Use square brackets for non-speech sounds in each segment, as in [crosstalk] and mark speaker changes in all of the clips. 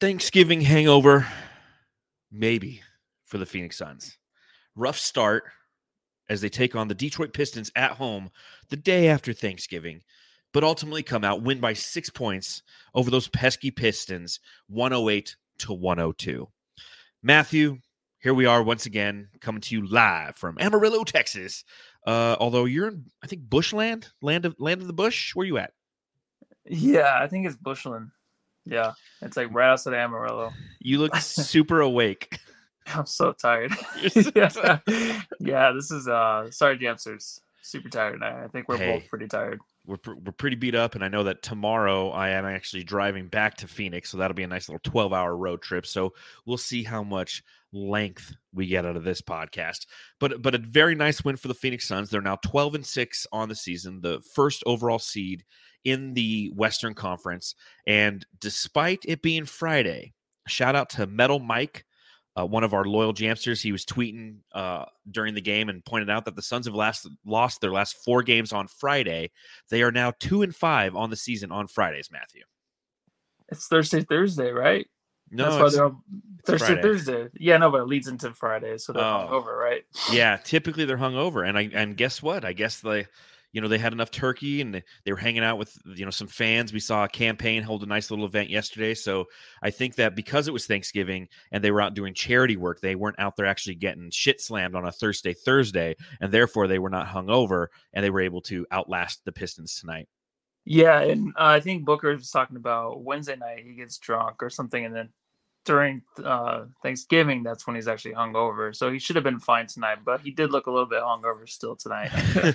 Speaker 1: Thanksgiving hangover, maybe for the Phoenix Suns. Rough start as they take on the Detroit Pistons at home the day after Thanksgiving, but ultimately come out, win by six points over those pesky Pistons, 108 to 102. Matthew, here we are once again coming to you live from Amarillo, Texas. Uh, although you're in, I think, Bushland, land of land of the Bush. Where you at?
Speaker 2: Yeah, I think it's Bushland. Yeah, it's like right outside of Amarillo.
Speaker 1: You look [laughs] super awake.
Speaker 2: I'm so tired. [laughs] [laughs] yeah. yeah, this is uh sorry, Jamsters. Super tired. I think we're hey, both pretty tired.
Speaker 1: We're, pr- we're pretty beat up, and I know that tomorrow I am actually driving back to Phoenix, so that'll be a nice little 12 hour road trip. So we'll see how much length we get out of this podcast. But but a very nice win for the Phoenix Suns. They're now 12 and 6 on the season, the first overall seed in the Western Conference. And despite it being Friday, shout out to Metal Mike, uh, one of our loyal jamsters. He was tweeting uh, during the game and pointed out that the Suns have last lost their last four games on Friday. They are now two and five on the season on Fridays. Matthew,
Speaker 2: it's Thursday, Thursday, right?
Speaker 1: No,
Speaker 2: That's why they're Thursday, Friday. Thursday. Yeah, no, but it leads into Friday, so they're oh. over, right?
Speaker 1: Yeah, [laughs] typically they're hung over, and I and guess what? I guess they you know they had enough turkey and they were hanging out with you know some fans. We saw a Cam Payne hold a nice little event yesterday. So i think that because it was thanksgiving and they were out doing charity work they weren't out there actually getting shit slammed on a thursday thursday and therefore they were not hung over and they were able to outlast the pistons tonight.
Speaker 2: Yeah and uh, i think booker was talking about wednesday night he gets drunk or something and then during uh, Thanksgiving, that's when he's actually hungover. So he should have been fine tonight, but he did look a little bit hungover still tonight.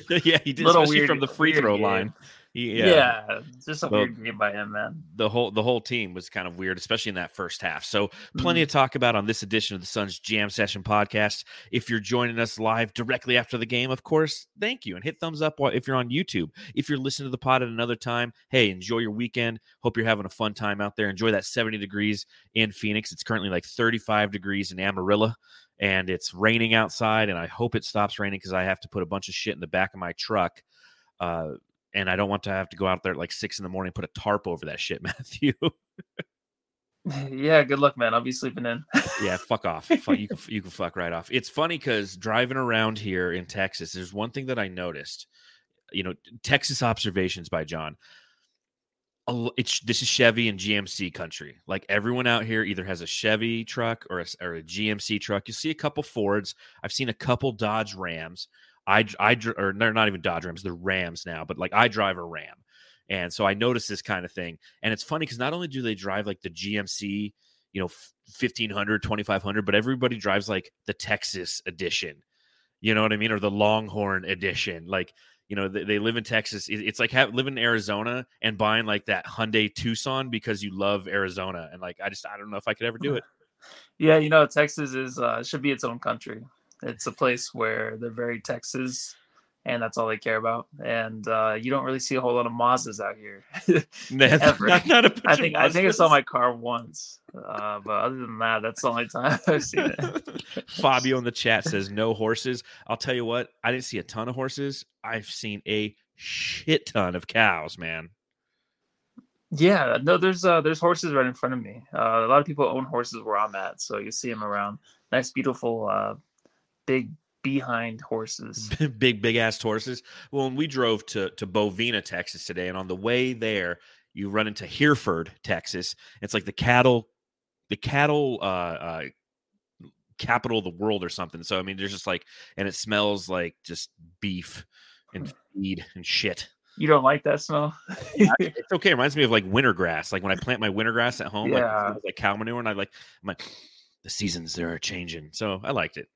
Speaker 2: [laughs]
Speaker 1: yeah, he did, little especially weird, from the free throw line.
Speaker 2: Yeah. yeah, just a weird game by him, man.
Speaker 1: The whole the whole team was kind of weird, especially in that first half. So plenty mm-hmm. to talk about on this edition of the Suns Jam Session podcast. If you're joining us live directly after the game, of course, thank you and hit thumbs up if you're on YouTube. If you're listening to the pod at another time, hey, enjoy your weekend. Hope you're having a fun time out there. Enjoy that 70 degrees in Phoenix. It's currently like 35 degrees in Amarillo and it's raining outside and i hope it stops raining because i have to put a bunch of shit in the back of my truck uh, and I don't want to have to go out there at like six in the morning and put a tarp over that shit, [laughs] Matthew. [laughs]
Speaker 2: yeah, good luck, man. I'll be sleeping in.
Speaker 1: yeah, [laughs] fuck off. you can you can fuck right off. It's funny because driving around here in Texas, there's one thing that I noticed. You know, Texas observations by John. It's this is Chevy and GMC country. Like everyone out here either has a Chevy truck or a, or a GMC truck. You see a couple Fords. I've seen a couple Dodge Rams. I, I, or they're not even Dodge Rams, they're Rams now, but like I drive a Ram. And so I notice this kind of thing. And it's funny because not only do they drive like the GMC, you know, 1500, 2500, but everybody drives like the Texas edition. You know what I mean? Or the Longhorn edition. Like, you know, they, they live in Texas. It's like have, living in Arizona and buying like that Hyundai Tucson because you love Arizona. And like, I just, I don't know if I could ever do it.
Speaker 2: Yeah. You know, Texas is, uh, should be its own country. It's a place where they're very Texas, and that's all they care about. And uh, you don't really see a whole lot of Mazdas out here. [laughs] [laughs] ever. Not, not I think I think I saw my car once, uh, but other than that, that's the only time [laughs] I've seen it.
Speaker 1: Fabio in the chat says no horses. I'll tell you what, I didn't see a ton of horses. I've seen a shit ton of cows, man.
Speaker 2: Yeah, no, there's uh, there's horses right in front of me. Uh, a lot of people own horses where I'm at, so you see them around. Nice, beautiful uh, big behind horses. [laughs]
Speaker 1: big, big ass horses. Well, when we drove to to Bovina, Texas today, and on the way there, you run into Hereford, Texas. It's like the cattle, the cattle uh, uh capital of the world or something. So I mean, there's just like, and it smells like just beef and feed and shit.
Speaker 2: You don't like that smell? [laughs]
Speaker 1: it's okay. It reminds me of like winter grass. Like when I plant my winter grass at home, yeah. like, like cow manure, and I like, I'm like, the seasons they are changing. So I liked it.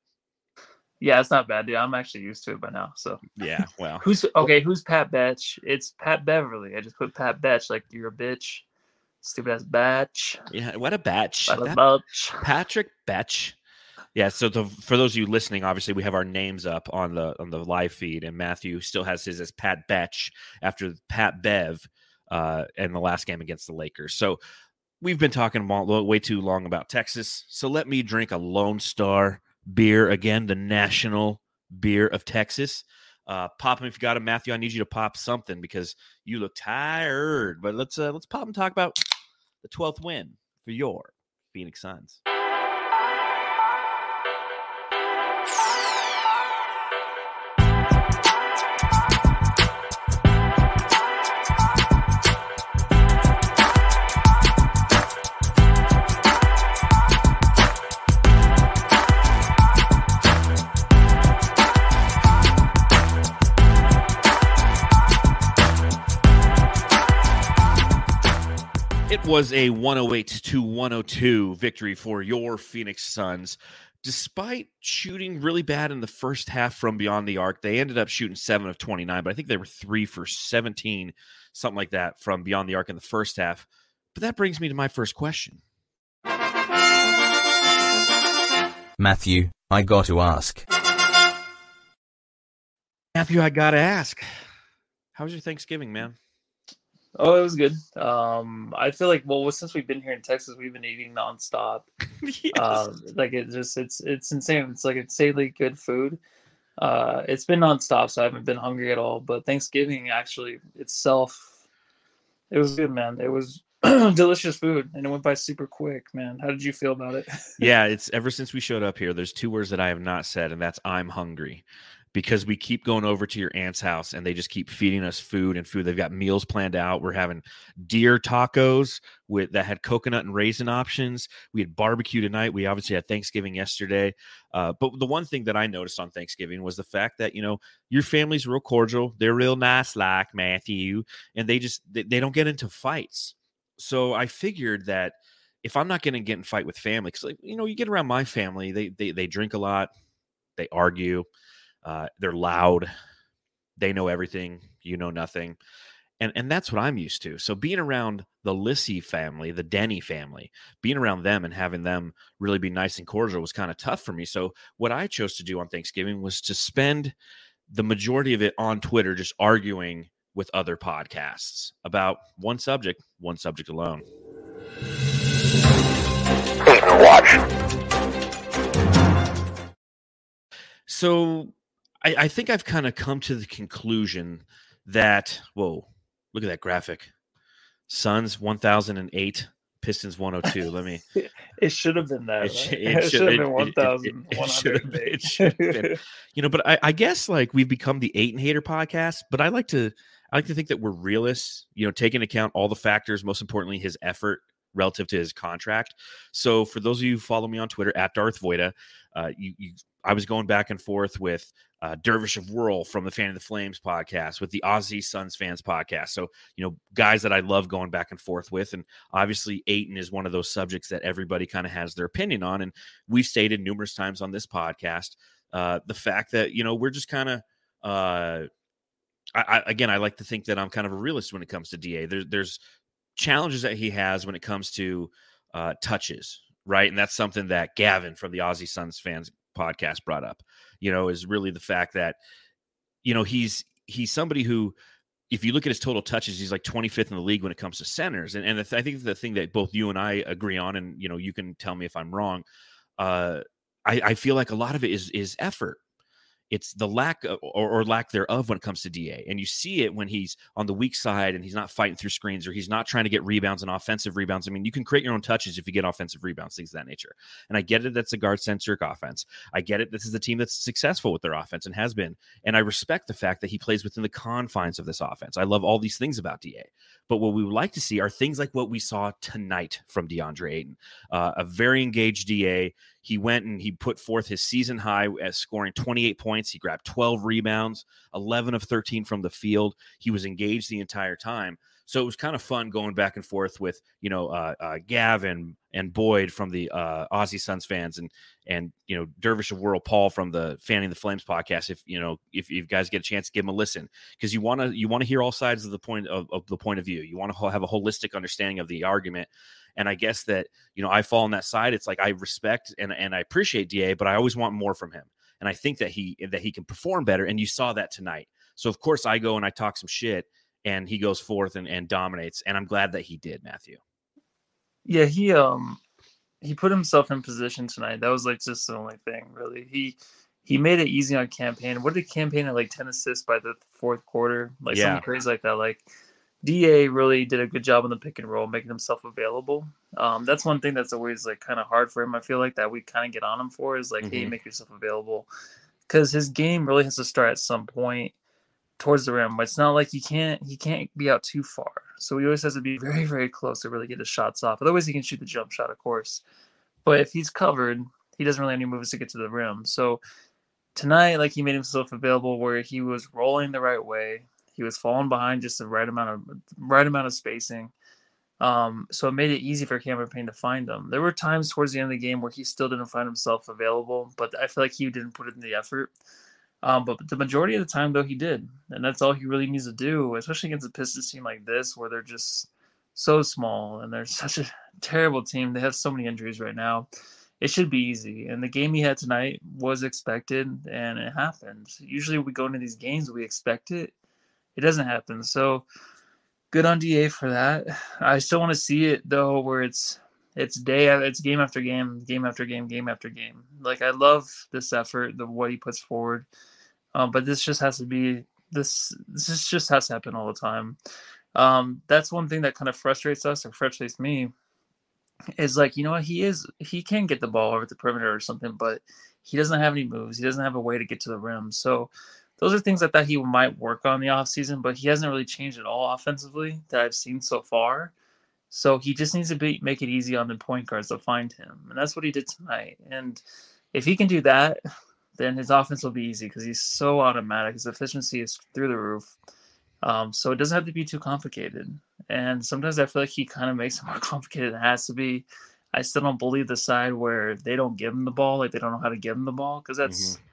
Speaker 2: Yeah, it's not bad, dude. I'm actually used to it by now. So
Speaker 1: yeah, well,
Speaker 2: who's okay? Who's Pat Betch? It's Pat Beverley. I just put Pat Betch. Like you're a bitch, stupid ass batch.
Speaker 1: Yeah, what a batch.
Speaker 2: What a batch.
Speaker 1: Patrick Betch. Yeah, so the, for those of you listening, obviously we have our names up on the on the live feed, and Matthew still has his as Pat Betch after Pat Bev uh, in the last game against the Lakers. So we've been talking way too long about Texas. So let me drink a Lone Star beer again, the national beer of Texas. Uh, pop them if you got them, Matthew. I need you to pop something because you look tired. But let's uh, let's pop and talk about the twelfth win for your Phoenix Suns. Was a 108 to 102 victory for your Phoenix Suns. Despite shooting really bad in the first half from beyond the arc, they ended up shooting 7 of 29, but I think they were 3 for 17, something like that, from beyond the arc in the first half. But that brings me to my first question.
Speaker 3: Matthew, I got to ask.
Speaker 1: Matthew, I got to ask. How was your Thanksgiving, man?
Speaker 2: Oh, it was good. Um, I feel like well, since we've been here in Texas, we've been eating nonstop. [laughs] yes. Um, like it just it's it's insane. It's like insanely good food. Uh, it's been nonstop, so I haven't been hungry at all. But Thanksgiving actually itself, it was good, man. It was [clears throat] delicious food, and it went by super quick, man. How did you feel about it? [laughs]
Speaker 1: yeah, it's ever since we showed up here. There's two words that I have not said, and that's "I'm hungry." Because we keep going over to your aunt's house and they just keep feeding us food and food. They've got meals planned out. We're having deer tacos with that had coconut and raisin options. We had barbecue tonight. We obviously had Thanksgiving yesterday. Uh, but the one thing that I noticed on Thanksgiving was the fact that you know your family's real cordial. They're real nice, like Matthew, and they just they, they don't get into fights. So I figured that if I'm not going to get in fight with family, because like, you know you get around my family, they they they drink a lot, they argue uh, they're loud. They know everything. You know nothing. And, and that's what I'm used to. So being around the Lissy family, the Denny family, being around them and having them really be nice and cordial was kind of tough for me. So what I chose to do on Thanksgiving was to spend the majority of it on Twitter just arguing with other podcasts about one subject, one subject alone. watch. So I, I think I've kind of come to the conclusion that whoa, look at that graphic. Suns 1008, Pistons 102. Let me. [laughs]
Speaker 2: it should have been that. It, sh- it, it should, have been 1000.
Speaker 1: It, should have been, it should have been. [laughs] You know, but I, I guess like we've become the Ayton hater podcast, but I like to I like to think that we're realists, you know, taking into account all the factors, most importantly, his effort relative to his contract. So for those of you who follow me on Twitter at Darth Voida, uh, you, you I was going back and forth with uh, Dervish of Whirl from the Fan of the Flames podcast, with the Aussie Suns fans podcast. So, you know, guys that I love going back and forth with. And obviously, Ayton is one of those subjects that everybody kind of has their opinion on. And we've stated numerous times on this podcast uh, the fact that, you know, we're just kind of, uh, I, I, again, I like to think that I'm kind of a realist when it comes to DA. There, there's challenges that he has when it comes to uh, touches, right? And that's something that Gavin from the Aussie Suns fans podcast brought up, you know, is really the fact that, you know, he's he's somebody who, if you look at his total touches, he's like 25th in the league when it comes to centers. And, and th- I think the thing that both you and I agree on, and, you know, you can tell me if I'm wrong, uh, I, I feel like a lot of it is is effort it's the lack of, or, or, lack thereof when it comes to DA. And you see it when he's on the weak side and he's not fighting through screens or he's not trying to get rebounds and offensive rebounds. I mean, you can create your own touches if you get offensive rebounds, things of that nature. And I get it. That's a guard centric offense. I get it. This is a team that's successful with their offense and has been. And I respect the fact that he plays within the confines of this offense. I love all these things about DA. But what we would like to see are things like what we saw tonight from DeAndre Ayton, uh, a very engaged DA. He went and he put forth his season high as scoring 28 points. He grabbed 12 rebounds, 11 of 13 from the field. He was engaged the entire time. So it was kind of fun going back and forth with you know uh, uh, Gavin and Boyd from the uh, Aussie Suns fans and and you know Dervish of World Paul from the Fanning the Flames podcast. If you know if, you guys get a chance, give them a listen because you want to you want to hear all sides of the point of, of the point of view. You want to have a holistic understanding of the argument. And I guess that you know I fall on that side. It's like I respect and and I appreciate Da, but I always want more from him. And I think that he that he can perform better. And you saw that tonight. So of course I go and I talk some shit and he goes forth and, and dominates. And I'm glad that he did, Matthew.
Speaker 2: Yeah, he um he put himself in position tonight. That was like just the only thing, really. He he made it easy on Cam Payne. What did Cam Payne at like ten assists by the fourth quarter? Like yeah. something crazy like that. Like Da really did a good job on the pick and roll, making himself available. Um, that's one thing that's always like kind of hard for him. I feel like that we kind of get on him for is like, mm-hmm. hey, make yourself available, because his game really has to start at some point towards the rim. But it's not like he can't he can't be out too far. So he always has to be very very close to really get his shots off. Otherwise, he can shoot the jump shot, of course. But if he's covered, he doesn't really have any moves to get to the rim. So tonight, like he made himself available where he was rolling the right way. He was falling behind just the right amount of right amount of spacing. Um, so it made it easy for Cameron Payne to find him. There were times towards the end of the game where he still didn't find himself available, but I feel like he didn't put in the effort. Um, but the majority of the time, though, he did, and that's all he really needs to do, especially against a Pistons team like this, where they're just so small and they're [laughs] such a terrible team. They have so many injuries right now. It should be easy, and the game he had tonight was expected, and it happened. Usually, we go into these games, we expect it, it doesn't happen. So good on Da for that. I still want to see it though, where it's it's day it's game after game, game after game, game after game. Like I love this effort, the what he puts forward, um, but this just has to be this. This just has to happen all the time. Um, that's one thing that kind of frustrates us or frustrates me. Is like you know what he is he can get the ball over the perimeter or something, but he doesn't have any moves. He doesn't have a way to get to the rim. So those are things I thought he might work on the offseason, but he hasn't really changed at all offensively that I've seen so far. So he just needs to be make it easy on the point guards to find him. And that's what he did tonight. And if he can do that, then his offense will be easy because he's so automatic. His efficiency is through the roof. Um, so it doesn't have to be too complicated. And sometimes I feel like he kind of makes it [laughs] more complicated than it has to be. I still don't believe the side where they don't give him the ball, like they don't know how to give him the ball, because that's mm-hmm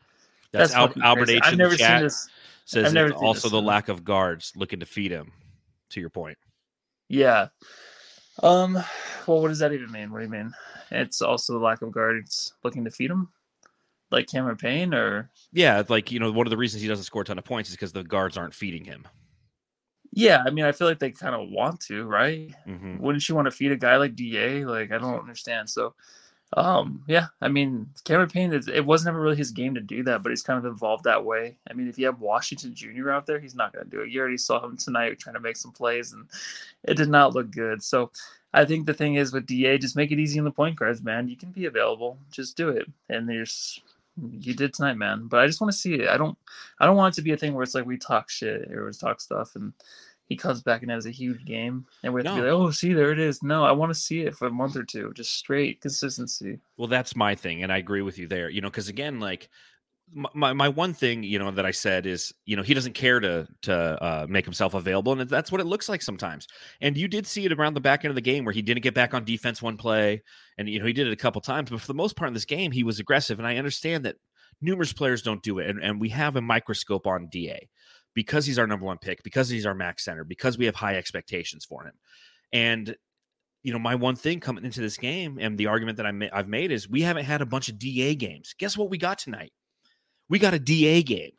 Speaker 1: that's, Al- Albert H. in the chat says it's also the lack of guards looking to feed him. To your point.
Speaker 2: Yeah. Um. Well, what does that even mean? What do you mean? It's also the lack of guards looking to feed him, like Cameron Payne, or
Speaker 1: yeah, like you know, one of the reasons he doesn't score a ton of points is because the guards aren't feeding him.
Speaker 2: Yeah, I mean, I feel like they kind of want to, right? Mm-hmm. Wouldn't you want to feed a guy like Da? Like, I don't understand. So, um, yeah, I mean, Cameron Payne, it was never really his game to do that, but he's kind of evolved that way. I mean, if you have Washington Jr. out there, he's not going to do it. You already saw him tonight trying to make some plays, and it did not look good. So I think the thing is with Da, just make it easy in the point guards, man. You can be available, just do it. And there's you did tonight, man. But I just want to see it. I don't, I don't want it to be a thing where it's like we talk shit or we talk stuff and he comes back and has a huge game, and we have no. to be like, "Oh, see, there it is." No, I want to see it for a month or two, just straight consistency.
Speaker 1: Well, that's my thing, and I agree with you there. You know, because again, like my my one thing, you know, that I said is, you know, he doesn't care to to uh, make himself available, and that's what it looks like sometimes. And you did see it around the back end of the game where he didn't get back on defense one play, and you know he did it a couple times, but for the most part in this game, he was aggressive, and I understand that numerous players don't do it, and, and we have a microscope on Da because he's our number one pick, because he's our max center, because we have high expectations for him. And you know, my one thing coming into this game and the argument that I have made is we haven't had a bunch of DA games. Guess what we got tonight? We got a DA game.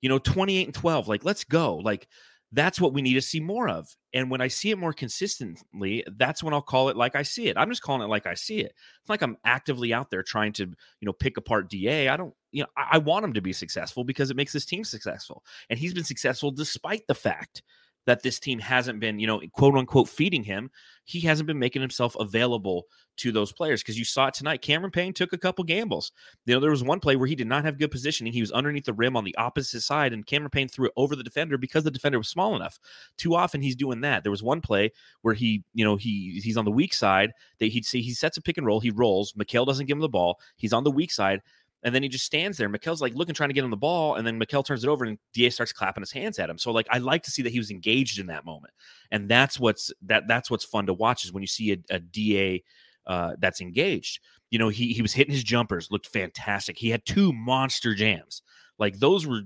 Speaker 1: You know, 28 and 12. Like, let's go. Like, that's what we need to see more of. And when I see it more consistently, that's when I'll call it like I see it. I'm just calling it like I see it. It's like I'm actively out there trying to, you know, pick apart DA. I don't, you know, I, I want him to be successful because it makes this team successful. And he's been successful despite the fact that this team hasn't been, you know, quote unquote feeding him. He hasn't been making himself available to those players because you saw it tonight. Cameron Payne took a couple gambles. You know, there was one play where he did not have good positioning. He was underneath the rim on the opposite side, and Cameron Payne threw it over the defender because the defender was small enough. Too often he's doing that. There was one play where he, you know, he he's on the weak side. That he'd see he sets a pick and roll, he rolls. Mikal doesn't give him the ball. He's on the weak side. And then he just stands there. Mikal's like looking, trying to get him the ball. And then Mikal turns it over and DA starts clapping his hands at him. So like I like to see that he was engaged in that moment. And that's what's that that's what's fun to watch is when you see a, a DA uh, that's engaged. You know, he he was hitting his jumpers, looked fantastic. He had two monster jams. Like those were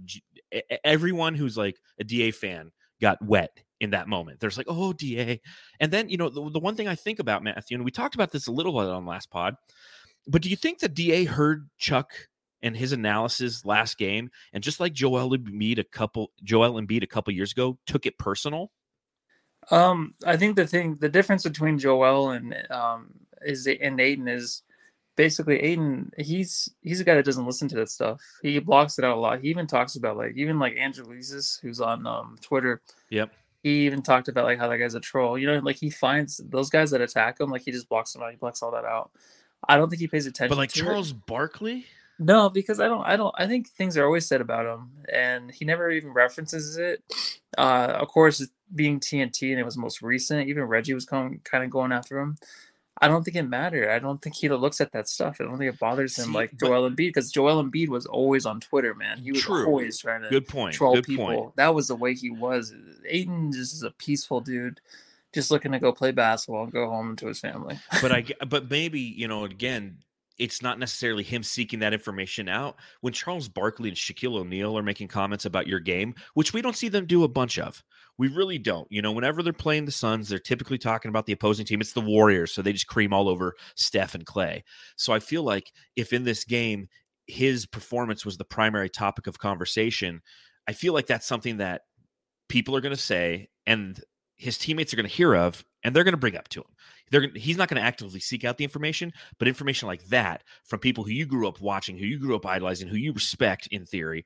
Speaker 1: everyone who's like a DA fan got wet in that moment. There's like, oh, DA. And then, you know, the, the one thing I think about, Matthew, and we talked about this a little bit on last pod, but do you think the DA heard Chuck and his analysis last game, and just like Joel Embiid a couple Joel Embiid a couple years ago, took it personal?
Speaker 2: Um, I think the thing, the difference between Joel and um is and Ayton is basically Ayton. He's he's a guy that doesn't listen to that stuff. He blocks it out a lot. He even talks about like even like Andrew Leesis, who's on um Twitter.
Speaker 1: Yep.
Speaker 2: he even talked about like how that guy's a troll. You know, like he finds those guys that attack him, like he just blocks them out. He blocks all that out. I don't think he pays attention.
Speaker 1: But like Charles
Speaker 2: it.
Speaker 1: Barkley,
Speaker 2: no, because I don't. I don't. I think things are always said about him, and he never even references it. Uh, of course, being TNT and it was most recent. Even Reggie was going, kind of going after him. I don't think it mattered. I don't think he looks at that stuff. I don't think it bothers him See, like Joel Embiid because Joel Embiid was always on Twitter, man. He was true. always trying to
Speaker 1: good point.
Speaker 2: troll
Speaker 1: good
Speaker 2: people.
Speaker 1: Point.
Speaker 2: That was the way he was. Ayton just is a peaceful dude, just looking to go play basketball and go home to his family. [laughs]
Speaker 1: but I, but maybe you know, again, it's not necessarily him seeking that information out. When Charles Barkley and Shaquille O'Neal are making comments about your game, which we don't see them do a bunch of, we really don't. You know, whenever they're playing the Suns, they're typically talking about the opposing team. It's the Warriors, so they just cream all over Steph and Clay. So I feel like if in this game his performance was the primary topic of conversation, I feel like that's something that people are going to say and his teammates are going to hear of and they're going to bring up to him. They're, he's not going to actively seek out the information, but information like that from people who you grew up watching, who you grew up idolizing, who you respect in theory,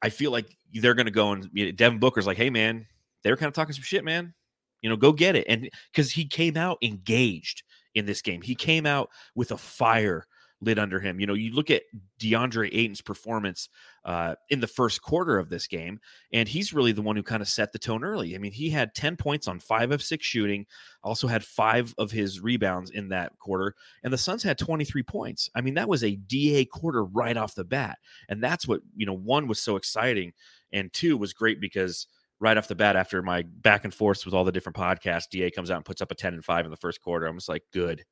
Speaker 1: I feel like they're going to go and you know, Devin Booker's like, hey man, they were kind of talking some shit, man. You know, go get it. And because he came out engaged in this game, he came out with a fire lit under him. You know, you look at DeAndre Ayton's performance uh, in the first quarter of this game, and he's really the one who kind of set the tone early. I mean, he had 10 points on five of six shooting, also had five of his rebounds in that quarter, and the Suns had 23 points. I mean, that was a DA quarter right off the bat. And that's what, you know, one was so exciting, and two was great because – right off the bat after my back and forth with all the different podcasts, DA comes out and puts up a 10 and 5 in the first quarter. I'm just like, good,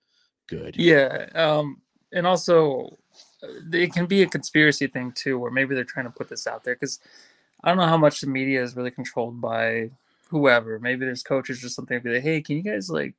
Speaker 1: good.
Speaker 2: Yeah. Um, and also, uh, it can be a conspiracy thing too, where maybe they're trying to put this out there because I don't know how much the media is really controlled by whoever. Maybe there's coaches or something. Be like, hey, can you guys like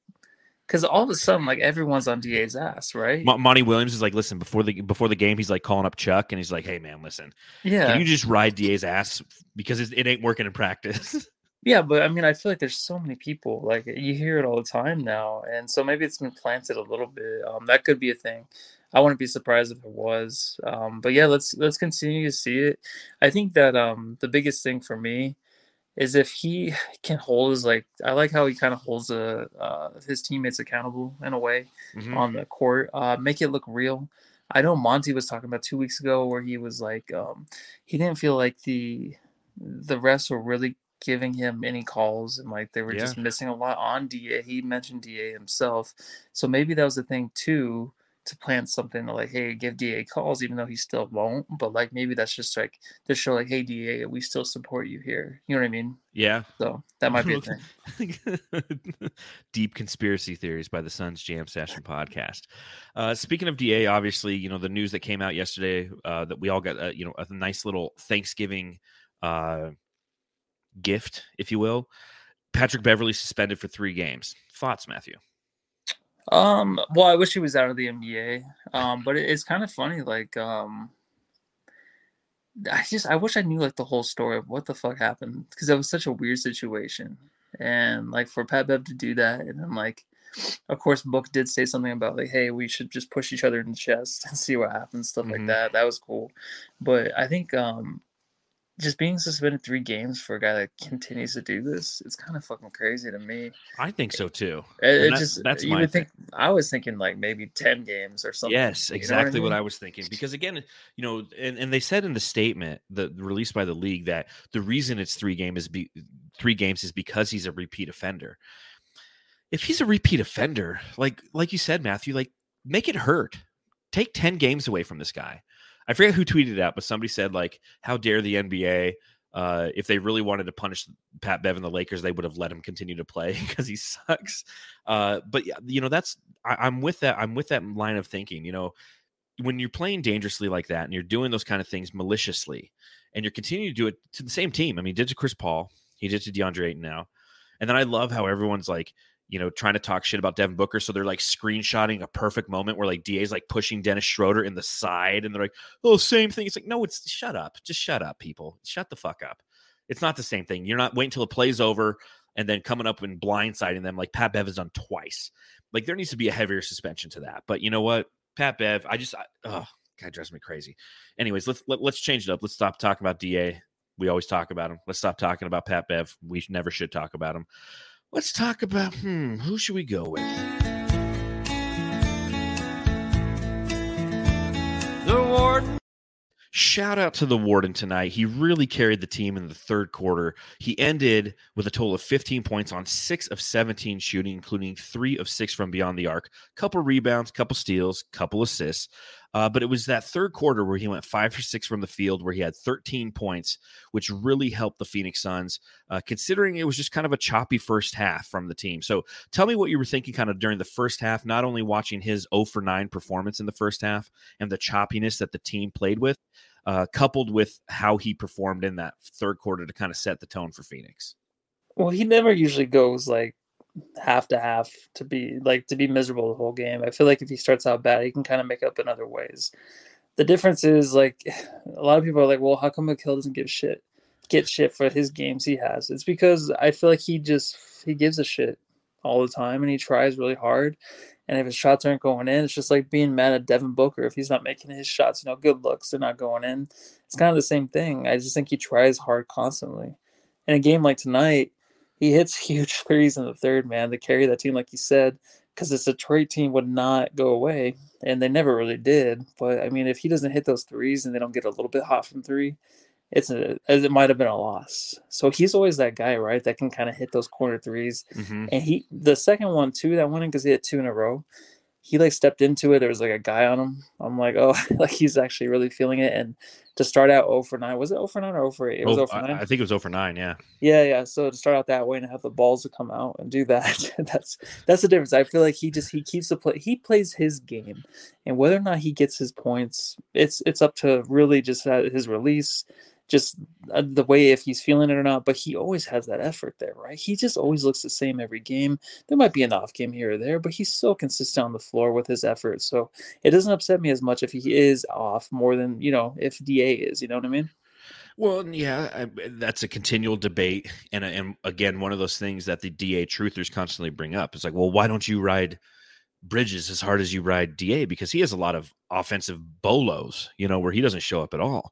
Speaker 2: because all of a sudden, like everyone's on Da's ass, right?
Speaker 1: Monty Williams is like, listen, before the before the game, he's like calling up Chuck, and he's like, hey man, listen,
Speaker 2: yeah,
Speaker 1: can you just ride Da's ass because it, it ain't working in practice. [laughs]
Speaker 2: yeah, but I mean, I feel like there's so many people, like you hear it all the time now, and so maybe it's been planted a little bit. Um, that could be a thing. I wouldn't be surprised if it was. Um, but yeah, let's let's continue to see it. I think that um the biggest thing for me is if he [sighs] can hold his like I like how he kind of holds a, uh, his teammates accountable in a way mm-hmm. on the court. Uh, make it look real. I know Monty was talking about two weeks ago where he was like um, he didn't feel like the the refs were really giving him any calls and like they were yeah. just missing a lot on DA. He mentioned DA himself, so maybe that was the thing too to plant something to like, hey, give DA calls, even though he still won't. But like maybe that's just like to show like, hey, DA, we still support you here. You know what I mean?
Speaker 1: Yeah.
Speaker 2: So that might be a [laughs] thing. [laughs]
Speaker 1: Deep conspiracy theories by the Suns Jam Session podcast. Uh, speaking of DA, obviously, you know the news that came out yesterday uh, that we all got, uh, you know, a nice little Thanksgiving uh, gift, if you will. Patrick Beverley suspended for three games. Thoughts, Matthew?
Speaker 2: Um, well, I wish he was out of the NBA. Um, but it, it's kind of funny. Like, um, I just I wish I knew like the whole story of what the fuck happened because it was such a weird situation. And like for Pat Bev to do that, and then like, of course, Book did say something about like, hey, we should just push each other in the chest [laughs] and see what happens, stuff mm-hmm. like that. That was cool. But I think um just being suspended three games for a guy that continues to do this, it's kind of fucking crazy to me.
Speaker 1: I think so too.
Speaker 2: It, it that, just that's you would thing. think I was thinking like maybe ten games or something.
Speaker 1: Yes, exactly you know what, I mean? what, I was thinking. Because again, you know, and, and they said in the statement the released by the league that the reason it's three game is be three games is because he's a repeat offender. If he's a repeat offender, like like you said, Matthew, like make it hurt. Take 10 games away from this guy. I forget who tweeted out, but somebody said like, "How dare the NBA? Uh, if they really wanted to punish Pat Bev and the Lakers, they would have let him continue to play [laughs] because he sucks." Uh, but you know, that's I, I'm with that. I'm with that line of thinking. You know, when you're playing dangerously like that and you're doing those kind of things maliciously, and you're continuing to do it to the same team. I mean, did to Chris Paul, he did to DeAndre Ayton now, and then I love how everyone's like, you know, trying to talk shit about Devin Booker. So they're like screenshotting a perfect moment where like DA's like pushing Dennis Schroeder in the side and they're like, oh, same thing. It's like, no, it's shut up. Just shut up, people. Shut the fuck up. It's not the same thing. You're not waiting till it plays over and then coming up and blindsiding them like Pat Bev has done twice. Like there needs to be a heavier suspension to that. But you know what? Pat Bev, I just, oh, God drives me crazy. Anyways, let's let, us let us change it up. Let's stop talking about Da. We always talk about him. Let's stop talking about Pat Bev. We never should talk about him. Let's talk about hmm, who should we go with?
Speaker 2: The Warden.
Speaker 1: Shout out to the Warden tonight. He really carried the team in the third quarter. He ended with a total of 15 points on six of 17 shooting, including three of six from beyond the arc, couple rebounds, couple steals, couple assists. Uh, but it was that third quarter where he went five for six from the field, where he had 13 points, which really helped the Phoenix Suns, uh, considering it was just kind of a choppy first half from the team. So tell me what you were thinking kind of during the first half, not only watching his 0 for 9 performance in the first half and the choppiness that the team played with, uh, coupled with how he performed in that third quarter to kind of set the tone for Phoenix.
Speaker 2: Well, he never usually goes like half to half to be like to be miserable the whole game. I feel like if he starts out bad, he can kind of make up in other ways. The difference is like [sighs] a lot of people are like, well, how come Mikal doesn't give shit, get shit for his games he has? It's because I feel like he just he gives a shit all the time and he tries really hard. And if his shots aren't going in, it's just like being mad at Devin Booker if he's not making his shots. You know, good looks, they're not going in. It's kind of the same thing. I just think he tries hard constantly. In a game like tonight, he hits [laughs] huge threes in the third, man, to carry that team, like you said, because this Detroit team would not go away, and they never really did. But I mean, if he doesn't hit those threes and they don't get a little bit hot from three, it's a it might have been a loss. So he's always that guy, right? That can kind of hit those corner 3s
Speaker 1: mm-hmm.
Speaker 2: And he the second one too, that went in because he hit two in a row he like stepped into it. There was like a guy on him. I'm like, oh, [laughs] like he's actually really feeling it. And to start out 0 for 9, was it 0 for 9 or 0 for 8? It was
Speaker 1: oh,
Speaker 2: 0 for 9.
Speaker 1: I think it was 0 for 9, yeah.
Speaker 2: Yeah, yeah. So to start out that way and have the balls to come out and do that, [laughs] that's that's the difference. I feel like he just he keeps the play he plays his game. And whether or not he gets his points, it's it's up to really just uh, his release just uh, the way if he's feeling it or not, but he always has that effort there, right? He just always looks the same every game. There might be an off game here or there, but he's so consistent on the floor with his effort. So it doesn't upset me as much if he is off more than, you know, if DA is, you know what I mean?
Speaker 1: Well, yeah, I, that's a continual debate, and and again, one of those things that the DA truthers constantly bring up. It's like, well, why don't you ride Bridges as hard as you ride DA? Because he has a lot of offensive bolos, you know, where he doesn't show up at all.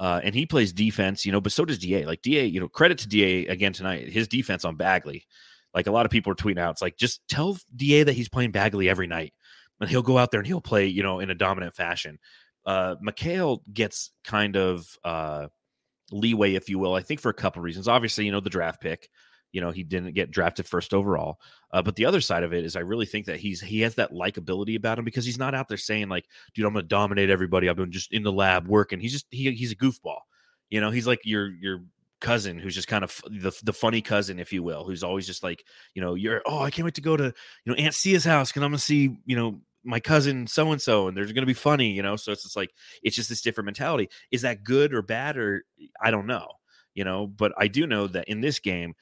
Speaker 1: Uh, and he plays defense, you know, but so does DA. Like DA, you know, credit to DA again tonight. His defense on Bagley, like a lot of people are tweeting out, it's like just tell DA that he's playing Bagley every night, and he'll go out there and he'll play, you know, in a dominant fashion. Uh, Mikal gets kind of uh, leeway, if you will, I think for a couple reasons. Obviously, you know, the draft pick you know he didn't get drafted first overall uh, but the other side of it is i really think that he's he has that likability about him because he's not out there saying like dude i'm gonna dominate everybody. I've been just in the lab working. He's just he, he's a goofball. You know he's like your your cousin who's just kind of the, the funny cousin if you will who's always just like you know you're oh i can't wait to go to you know aunt sia's house because i'm gonna see you know my cousin so and so and they're gonna be funny you know? So it's just like it's just this different mentality. Is that good or bad or i don't know you know? But i do know that in this game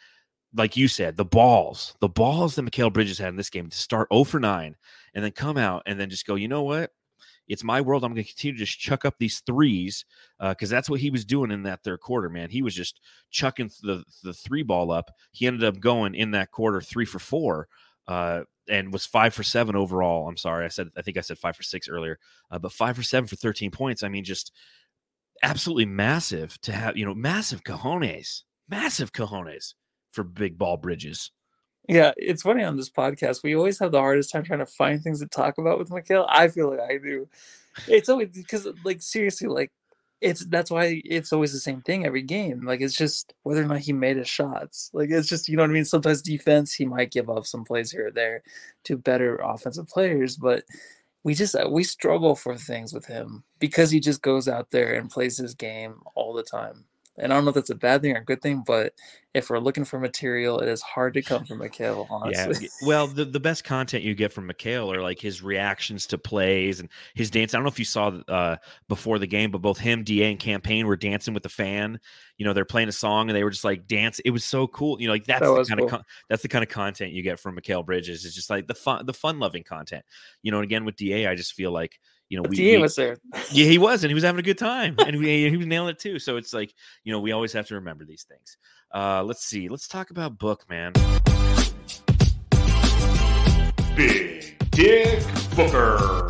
Speaker 1: like you said, the balls, the balls that Mikal Bridges had in this game to start 0 for 9 and then come out and then just go, you know what? It's my world. I'm going to continue to just chuck up these threes because uh, that's what he was doing in that third quarter, man. He was just chucking the, the three ball up. He ended up going in that quarter three for four. Uh, and was five for seven overall. I'm sorry, I said I think I said five for six earlier, uh, but five for seven for 13 points. I mean, just absolutely massive to have, you know, massive cojones, massive cojones for big ball bridges.
Speaker 2: Yeah, it's funny on this podcast. We always have the hardest time trying to find things to talk about with Mikal. I feel like I do. It's always because, like, seriously, like, it's that's why it's always the same thing every game. Like, it's just whether or not he made his shots. Like, it's just you know what I mean. Sometimes defense, he might give up some plays here or there to better offensive players, but we just uh, we struggle for things with him because he just goes out there and plays his game all the time. And I don't know if that's a bad thing or a good thing, but if we're looking for material, it is hard to come from Mikal, [laughs] honestly.
Speaker 1: Yeah. Well, the, the best content you get from Mikal are like his reactions to plays and his dance. I don't know if you saw uh, before the game, but both him, DA, and Cam Payne were dancing with the fan. You know, they're playing a song and they were just like dance. It was so cool. You know, like that's that the kind cool. of con- that's the kind of content you get from Mikal Bridges. It's just like the fun, the fun loving content. You know, and again with DA, I just feel like you know,
Speaker 2: we, we was [laughs] there.
Speaker 1: yeah, he was, and he was having a good time, and we, he was nailing it too. So it's like, you know, we always have to remember these things. Uh, let's see. Let's talk about Book, man.
Speaker 4: Big Dick Booker.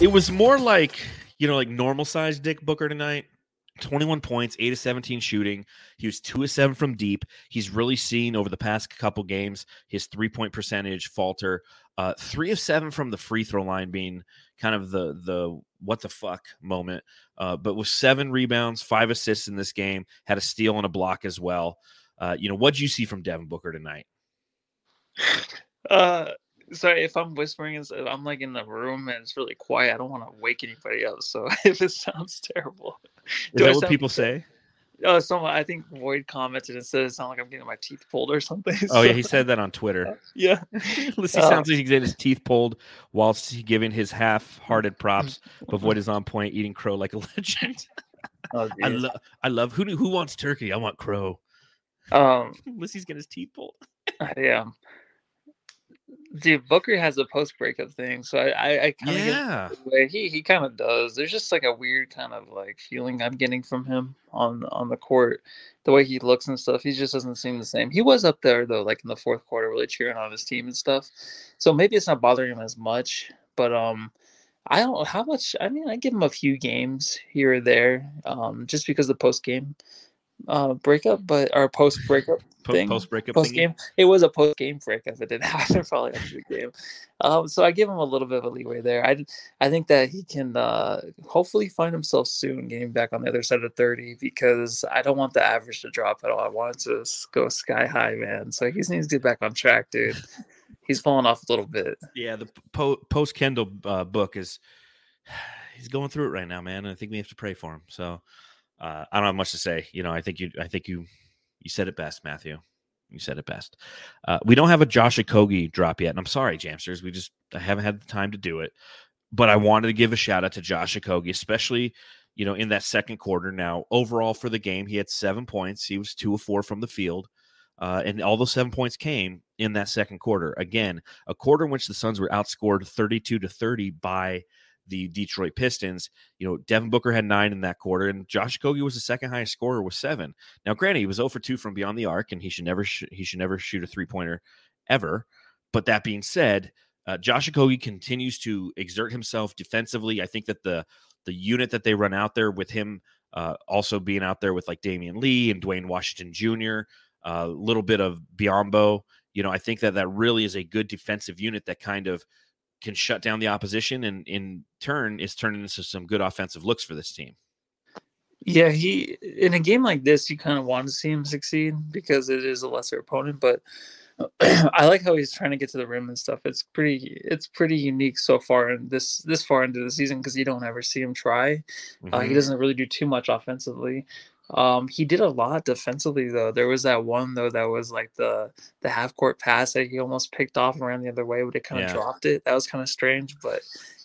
Speaker 1: It was more like, you know, like normal sized Dick Booker tonight. 21 points, 8 of 17 shooting. He was 2 of 7 from deep. He's really seen over the past couple games his three point percentage falter. Uh, 3 of 7 from the free throw line being kind of the the what the fuck moment. Uh, but with seven rebounds, five assists in this game, had a steal and a block as well. Uh, you know, what do you see from Devin Booker tonight?
Speaker 2: Uh, sorry if I'm whispering I'm like in the room and it's really quiet. I don't want to wake anybody up. So [laughs] if it sounds terrible,
Speaker 1: is that what people say?
Speaker 2: Oh, someone I think Void commented and said it sounds like I'm getting my teeth pulled or something. [laughs]
Speaker 1: Oh so, yeah, he said that on Twitter.
Speaker 2: yeah, [laughs]
Speaker 1: he uh, sounds like he's getting his teeth pulled whilst he giving his half-hearted props. But Void is on point, eating crow like a legend. oh, I love, I love who who wants turkey. I want crow.
Speaker 2: Um,
Speaker 1: Lissy's getting his teeth pulled.
Speaker 2: yeah, Dude, Booker has a post breakup thing, so I I, I kind of
Speaker 1: yeah.
Speaker 2: get he he kind of does. There's just like a weird kind of like feeling I'm getting from him on on the court, the way he looks and stuff. He just doesn't seem the same. He was up there though, like in the fourth quarter, really cheering on his team and stuff. So maybe it's not bothering him as much, but um, I don't know how much. I mean, I give him a few games here or there, um, just because the post game uh breakup, but our [laughs] post breakup thing.
Speaker 1: Post breakup
Speaker 2: post game. It was a post game breakup. It didn't [laughs] happen probably after the game. Um, so I give him a little bit of a leeway there. I I think that he can uh, hopefully find himself soon getting back on the other side of thirty because I don't want the average to drop at all. I want it to go sky high, man. So he needs to get back on track, dude. He's falling off a little bit.
Speaker 1: Yeah, the po- post Kendall uh, book is [sighs] he's going through it right now, man. And I think we have to pray for him. So uh, I don't have much to say. You know, I think you, I think you, you said it best, Matthew. You said it best. Uh, we don't have a Josh Okogie drop yet, and I'm sorry, Jamsters. We just I haven't had the time to do it. But I wanted to give a shout out to Josh Okogie, especially you know in that second quarter. Now, overall for the game, he had seven points. He was two of four from the field. Uh, and all those seven points came in that second quarter. Again, a quarter in which the Suns were outscored 32 to 30 by the Detroit Pistons. You know, Devin Booker had nine in that quarter, and Josh Okogie was the second highest scorer with seven. Now, granted, he was 0 for 2 from beyond the arc, and he should never sh- he should never shoot a three pointer ever. But that being said, uh, Josh Okogie continues to exert himself defensively. I think that the the unit that they run out there with him uh, also being out there with like Damion Lee and Duane Washington Jr., a uh, little bit of Biyombo. You know, I think that that really is a good defensive unit that kind of can shut down the opposition and in turn is turning into some good offensive looks for this team.
Speaker 2: Yeah, he in a game like this, you kind of want to see him succeed because it is a lesser opponent. But [clears throat] I like how he's trying to get to the rim and stuff. It's pretty, it's pretty unique so far in this this far into the season because you don't ever see him try. Mm-hmm. Uh, he mm-hmm. doesn't really do too much offensively. Um, he did a lot defensively though. There was that one though that was like the the half court pass that he almost picked off and ran the other way, but it kind of yeah. dropped it. That was kind of strange, but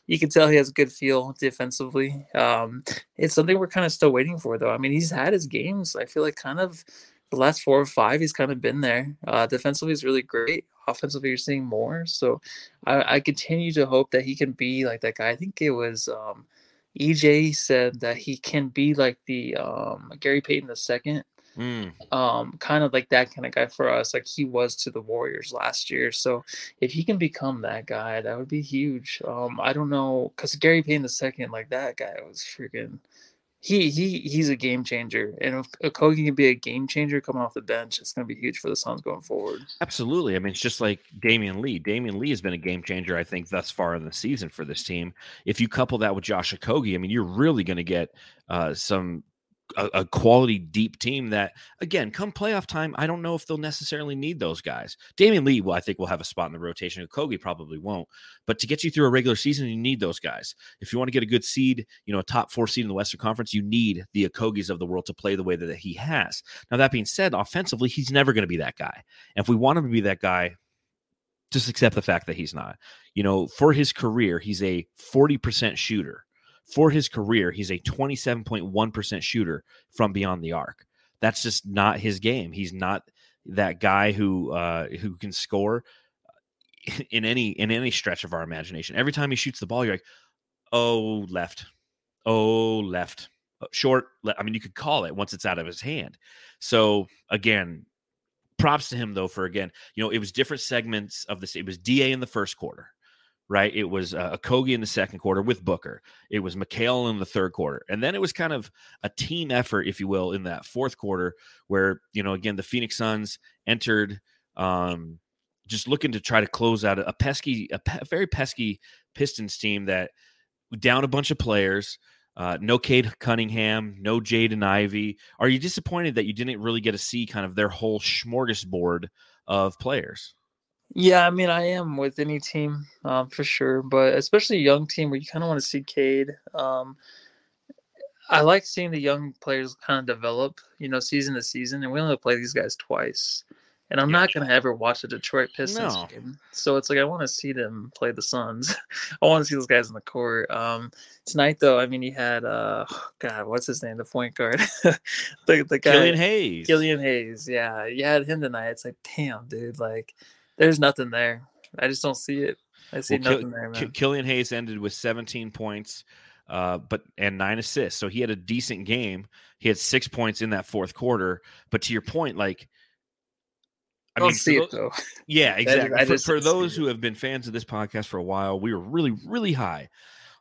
Speaker 2: you can tell he has a good feel defensively. Um, it's something we're kind of still waiting for though. I mean, he's had his games. I feel like kind of the last four or five, he's kind of been there. Uh, defensively is really great. Offensively, you're seeing more. So I, I continue to hope that he can be like that guy. I think it was um, EJ said that he can be like the um, Gary Payton the second, mm. um, kind of like that kind of guy for us, like he was to the Warriors last year. So if he can become that guy, that would be huge. Um, I don't know, because Gary Payton the second, like that guy was freaking he he he's a game changer. And if Okogie can be a game changer coming off the bench, it's going to be huge for the Suns going forward.
Speaker 1: Absolutely. I mean, it's just like Damion Lee. Damion Lee has been a game changer, I think, thus far in the season for this team. If you couple that with Josh Okogie, I mean, you're really going to get uh, some a, a, quality deep team that again come playoff time i don't know if they'll necessarily need those guys. Damion lee will i think will have a spot in the rotation kogi probably won't. But to get you through a regular season you need those guys. If you want to get a good seed you know a top four seed in the western conference you need the Okogies of the world to play the way that he has. Now that being said offensively he's never going to be that guy. And if we want him to be that guy just accept the fact that he's not. You know for his career he's a 40% shooter for his career, he's a 27.1% shooter from beyond the arc. That's just not his game. He's not that guy who uh, who can score in any in any stretch of our imagination. Every time he shoots the ball, you're like, "Oh, left. Oh, left. Uh, short." I mean, you could call it once it's out of his hand. So, again, props to him though for again, you know, it was different segments of this. It was DA in the first quarter right? It was uh, Kogi in the second quarter with Booker. It was Mikal in the third quarter. And then it was kind of a team effort, if you will, in that fourth quarter where, you know, again, the Phoenix Suns entered um, just looking to try to close out a pesky, a, pe- very pesky Pistons team that down a bunch of players. Uh, no Cade Cunningham, no Jaden Ivey. Are you disappointed that you didn't really get to see kind of their whole smorgasbord of players?
Speaker 2: Yeah, I mean, I am with any team um, for sure, but especially a young team where you kind of want to see Cade. Um, I like seeing the young players kind of develop, you know, season to season, and we only play these guys twice. And I'm
Speaker 1: Yeah.
Speaker 2: not gonna ever watch a Detroit Pistons
Speaker 1: No.
Speaker 2: game, so it's like I want to see them play the Suns. [laughs] I want to see those guys in the court. Um, tonight, though, I mean, you had uh, [sighs] God, what's his name, the point guard, [laughs] the the guy,
Speaker 1: Killian Hayes.
Speaker 2: Killian Hayes, yeah, you had him tonight. It's like, damn, dude, like, there's nothing there. I just don't see it. I see
Speaker 1: Well, Kill-
Speaker 2: nothing there,
Speaker 1: Ki-
Speaker 2: man.
Speaker 1: Killian Hayes ended with 17 points, uh, but and nine assists. So he had a decent game. He had six points in that fourth quarter. But to your point, like,
Speaker 2: I don't
Speaker 1: mean,
Speaker 2: see
Speaker 1: for
Speaker 2: it
Speaker 1: tho-
Speaker 2: though.
Speaker 1: yeah, [laughs] exactly. for, for those who have been fans of this podcast for a while, we were really, really high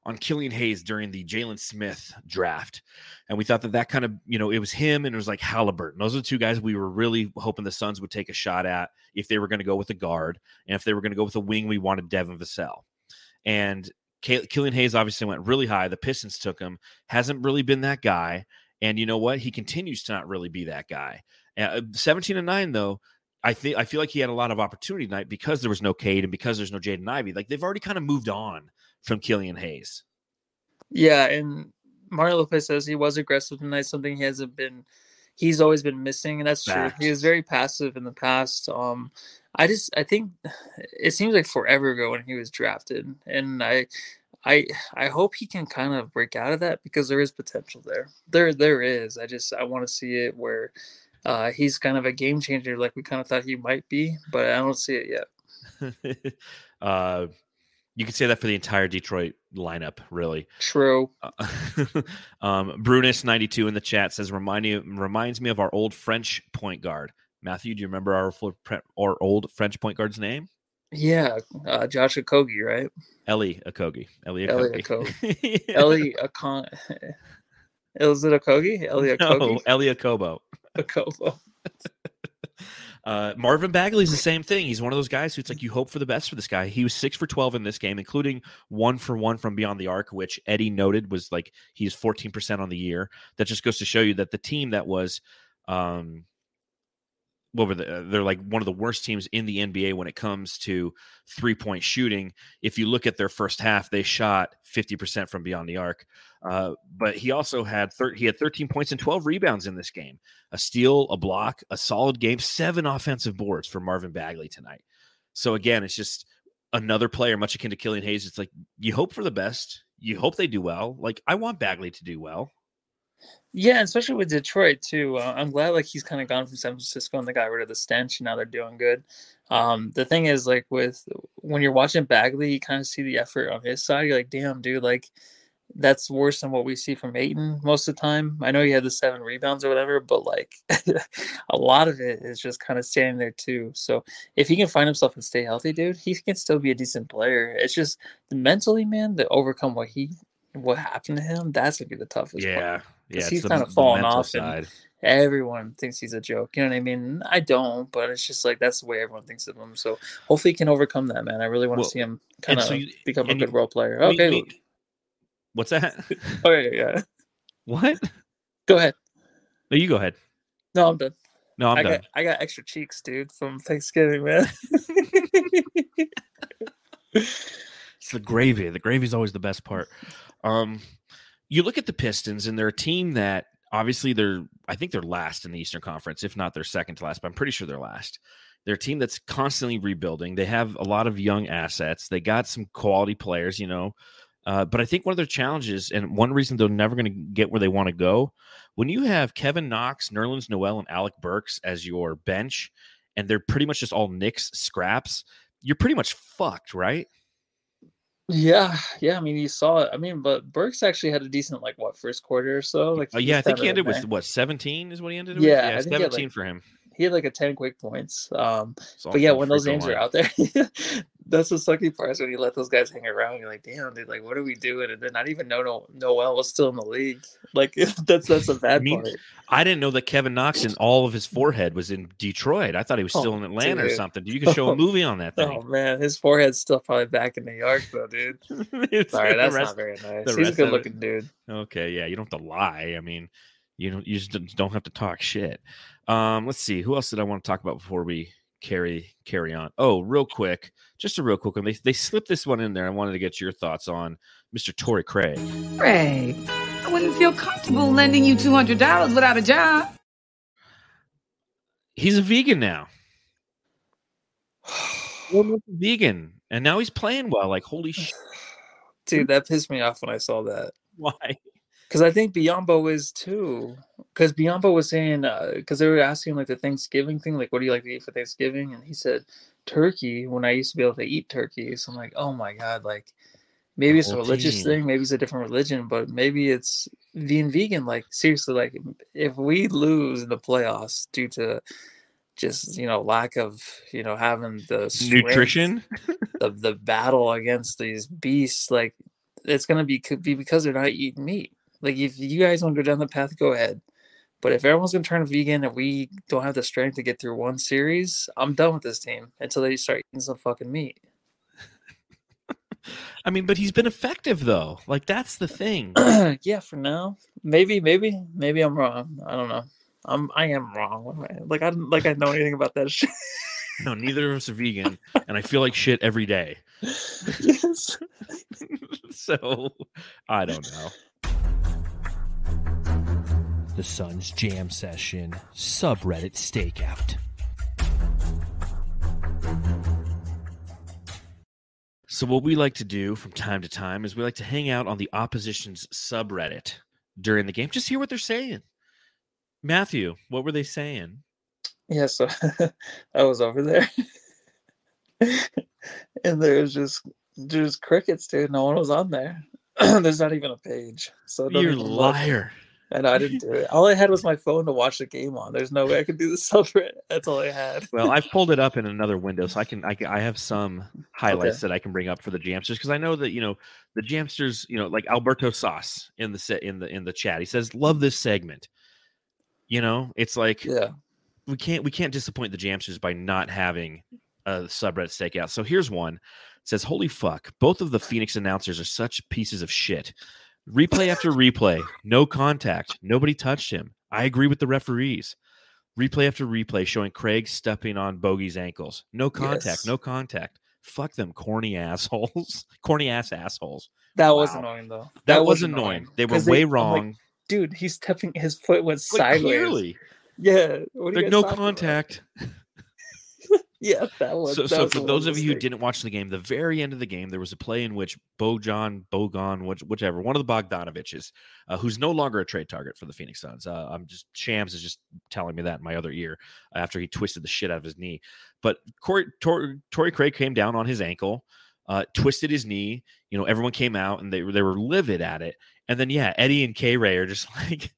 Speaker 1: on Killian Hayes during the Jalen Smith draft, and we thought that that kind of, you know, it was him and it was like Halliburton. Those are the two guys we were really hoping the Suns would take a shot at if they were going to go with a guard, and if they were going to go with a wing, we wanted Devin Vassell. And Killian Hayes obviously went really high. The Pistons took him. Hasn't really been that guy. And you know what? He continues to not really be that guy. Uh, 17 and 9, though, I think I feel like he had a lot of opportunity tonight because there was no Cade and because there's no Jaden Ivey. Like they've already kind of moved on from Killian Hayes.
Speaker 2: Yeah, and Mario Lopez says he was aggressive tonight, something he hasn't been he's always been missing, and that's true. He was very passive in the past. Um I just I think [sighs] it seems like forever ago when he was drafted. And I I I hope he can kind of break out of that because there is potential there. There there is. I just I want to see it where uh, he's kind of a game changer like we kind of thought he might be, but I don't see it yet. [laughs]
Speaker 1: uh, you could say that for the entire Detroit lineup, really.
Speaker 2: True.
Speaker 1: Uh, [laughs] um, Brunis92 in the chat says, Remind me, reminds me of our old French point guard. Matthew, do you remember our, old French point guard's name?
Speaker 2: Yeah, uh, Josh Okogie, right?
Speaker 1: Ellie Akogi. Ellie
Speaker 2: Ellie
Speaker 1: Akogi. [laughs]
Speaker 2: Ellie Akon. Is it Okogie? Ellie
Speaker 1: no, Ellie Akobo.
Speaker 2: Okobo.
Speaker 1: Uh, Marvin Bagley's the same thing. He's one of those guys who it's like you hope for the best for this guy. He was six for twelve in this game, including one for one from beyond the arc, which Eddie noted was like he's fourteen percent on the year. That just goes to show you that the team that was, um, what were the, they're like one of the worst teams in the NBA when it comes to three point shooting. If you look at their first half, they shot fifty percent from beyond the arc. Uh, but he also had thir- he had thirteen points and twelve rebounds in this game a steal, a block, a solid game, seven offensive boards for Marvin Bagley tonight. So again, it's just another player, much akin to Killian Hayes. It's like you hope for the best, you hope they do well. Like I want Bagley to do well.
Speaker 2: Yeah, and especially with Detroit too. Uh, I'm glad like he's kind of gone from San Francisco and they got rid of the stench and now they're doing good. Um, the thing is like with when you're watching Bagley, you kind of see the effort on his side. You're like, damn, dude, like that's worse than what we see from Ayton most of the time. I know he had the seven rebounds or whatever, but like [laughs] a lot of it is just kind of standing there too. So if he can find himself and stay healthy, dude, he can still be a decent player. It's just the mentally, man, to overcome what he what happened to him, that's gonna be the toughest part.
Speaker 1: Yeah,
Speaker 2: 'Cause
Speaker 1: yeah.
Speaker 2: he's
Speaker 1: the
Speaker 2: fallen
Speaker 1: mental
Speaker 2: off and- Everyone thinks he's a joke. You know what I mean? I don't, but it's just like that's the way everyone thinks of him. So hopefully he can overcome that, man. I really want to
Speaker 1: Well,
Speaker 2: see him kind of
Speaker 1: so
Speaker 2: become a
Speaker 1: and you-
Speaker 2: good role player. Okay.
Speaker 1: what's that? [laughs]
Speaker 2: okay, oh, yeah. [laughs]
Speaker 1: what?
Speaker 2: Go ahead.
Speaker 1: No, you go ahead.
Speaker 2: No, I'm done.
Speaker 1: No, I'm
Speaker 2: I
Speaker 1: done.
Speaker 2: got I got extra cheeks, dude, from Thanksgiving, man. [laughs]
Speaker 1: It's the gravy. The gravy's always the best part. Um, you look at the Pistons, and they're a team that obviously they're. I think they're last in the Eastern Conference, if not they're second to last. But I'm pretty sure they're last. They're a team that's constantly rebuilding. They have a lot of young assets. They got some quality players, you know. Uh, but I think one of their challenges, and one reason they're never going to get where they want to go, when you have Kevin Knox, Nerlens Noel, and Alec Burks as your bench, and they're pretty much just all Knicks scraps, you're pretty much fucked, right?
Speaker 2: Yeah, yeah. I mean, you saw it. I mean, but Burks actually had a decent like what first quarter or so. Like
Speaker 1: Uh, yeah, I think he ended with what 17 is what he ended with.
Speaker 2: Yeah, I
Speaker 1: yeah
Speaker 2: he had,
Speaker 1: 17
Speaker 2: like,
Speaker 1: for him.
Speaker 2: he had like a ten quick points. Um, but yeah, when those names are out there, [laughs] that's the sucky part is when you let those guys hang around. You're like, damn, dude, like, what are we doing? And then not even know no Noel was still in the league. [laughs] Like, [laughs] that's that's a bad
Speaker 1: mean,
Speaker 2: part.
Speaker 1: I didn't know that Kevin Knox and all of his forehead was in Detroit. I thought he was still
Speaker 2: Oh,
Speaker 1: in Atlanta or something. You [laughs] can show a movie on that thing.
Speaker 2: Oh man, his forehead's still probably back in New York though, dude. Sorry, that's
Speaker 1: rest-
Speaker 2: not very nice. He's a good looking dude.
Speaker 1: Okay, yeah, you don't have to lie. I mean, you don't you just don't- don't have to talk shit. Um, let's see, who else did I want to talk about before we carry carry on? Oh, real quick, just a real quick one. They they slipped this one in there. I wanted to get your thoughts on Mr. Torrey Craig.
Speaker 5: Craig, I wouldn't feel comfortable lending you $200 without a job.
Speaker 1: He's a vegan now. [sighs] Vegan, and now he's playing well. Like holy shit! [sighs]
Speaker 2: Dude, that pissed me off when I saw that. [laughs]
Speaker 1: Why?
Speaker 2: Because I think Biyombo is too. Because Biyombo was saying, uh, because they were asking like the Thanksgiving thing, like, what do you like to eat for Thanksgiving? And he said turkey when I used to be able to eat turkey. So I'm like, oh my God, like maybe it's a religious
Speaker 1: team.
Speaker 2: thing, maybe it's a different religion, but maybe it's being vegan. Like, seriously, like if we lose in the playoffs due to just, you know, lack of, you know, having the strength
Speaker 1: Nutrition?
Speaker 2: the the battle against these beasts, like it's gonna be could be because they're not eating meat. Like if you guys want to go down the path, go ahead. But if everyone's gonna turn vegan and we don't have the strength to get through one series, I'm done with this team until they start eating some fucking meat. [laughs]
Speaker 1: I mean, but he's been effective though. Like that's the thing. [clears throat]
Speaker 2: yeah, for now. Maybe, maybe, maybe I'm wrong. I don't know. I'm I am wrong. What am I- Like I don't like I know anything about that [laughs] shit.
Speaker 1: No, neither of us are vegan, and I feel like shit every day. [laughs]
Speaker 2: yes.
Speaker 1: so I don't know.
Speaker 6: The Sun's Jam Session subreddit stakeout.
Speaker 1: So what we like to do from time to time is we like to hang out on the opposition's subreddit during the game, just hear what they're saying. Matthew, what were they saying?
Speaker 2: Yeah, so [laughs] I was over there, [laughs] and there's just just crickets, dude. No one was on there. [clears throat] There's not even a page. So it doesn't
Speaker 1: You're a
Speaker 2: even look.
Speaker 1: liar.
Speaker 2: And I didn't do it. All I had was my phone to watch the game on. There's no way I could do the [laughs] subreddit. That's all I had.
Speaker 1: Well, I've pulled it up in another window, so I can I, can, I have some highlights that I can bring up for the Jamsters because I know that you know the Jamsters, you know, like Alberto Sauce in the set in the in the chat. He says, "Love this segment." You know, it's like
Speaker 2: Yeah.
Speaker 1: we can't we can't disappoint the Jamsters by not having a subreddit stakeout. So here's one. It says, "Holy fuck! Both of the Phoenix announcers are such pieces of shit. Replay after replay, no contact, nobody touched him. I agree with the referees. Replay after replay showing Craig stepping on Bogey's ankles. No contact,
Speaker 2: Yes.
Speaker 1: no contact. Fuck them, corny assholes, [laughs] corny ass assholes.
Speaker 2: That was annoying though.
Speaker 1: That, was annoying. They were way
Speaker 2: I'm like,
Speaker 1: wrong.
Speaker 2: Dude, he's stepping his foot was
Speaker 1: Like,
Speaker 2: sideways.
Speaker 1: clearly,
Speaker 2: Yeah. What are you guys
Speaker 1: no
Speaker 2: contact. about? [laughs] Yeah, that was
Speaker 1: so,
Speaker 2: that
Speaker 1: so
Speaker 2: was
Speaker 1: for those of you who didn't watch the game, the very end of the game, there was a play in which Bojan, Bogon, which, whichever, one of the Bogdanoviches, uh, who's no longer a trade target for the Phoenix Suns. Uh, I'm just Shams is just telling me that in my other ear after he twisted the shit out of his knee. But Corey, Tor, Torrey Craig came down on his ankle, uh, twisted his knee. You know, everyone came out and they they were livid at it. And then yeah, Eddie and K Ray are just [laughs] like.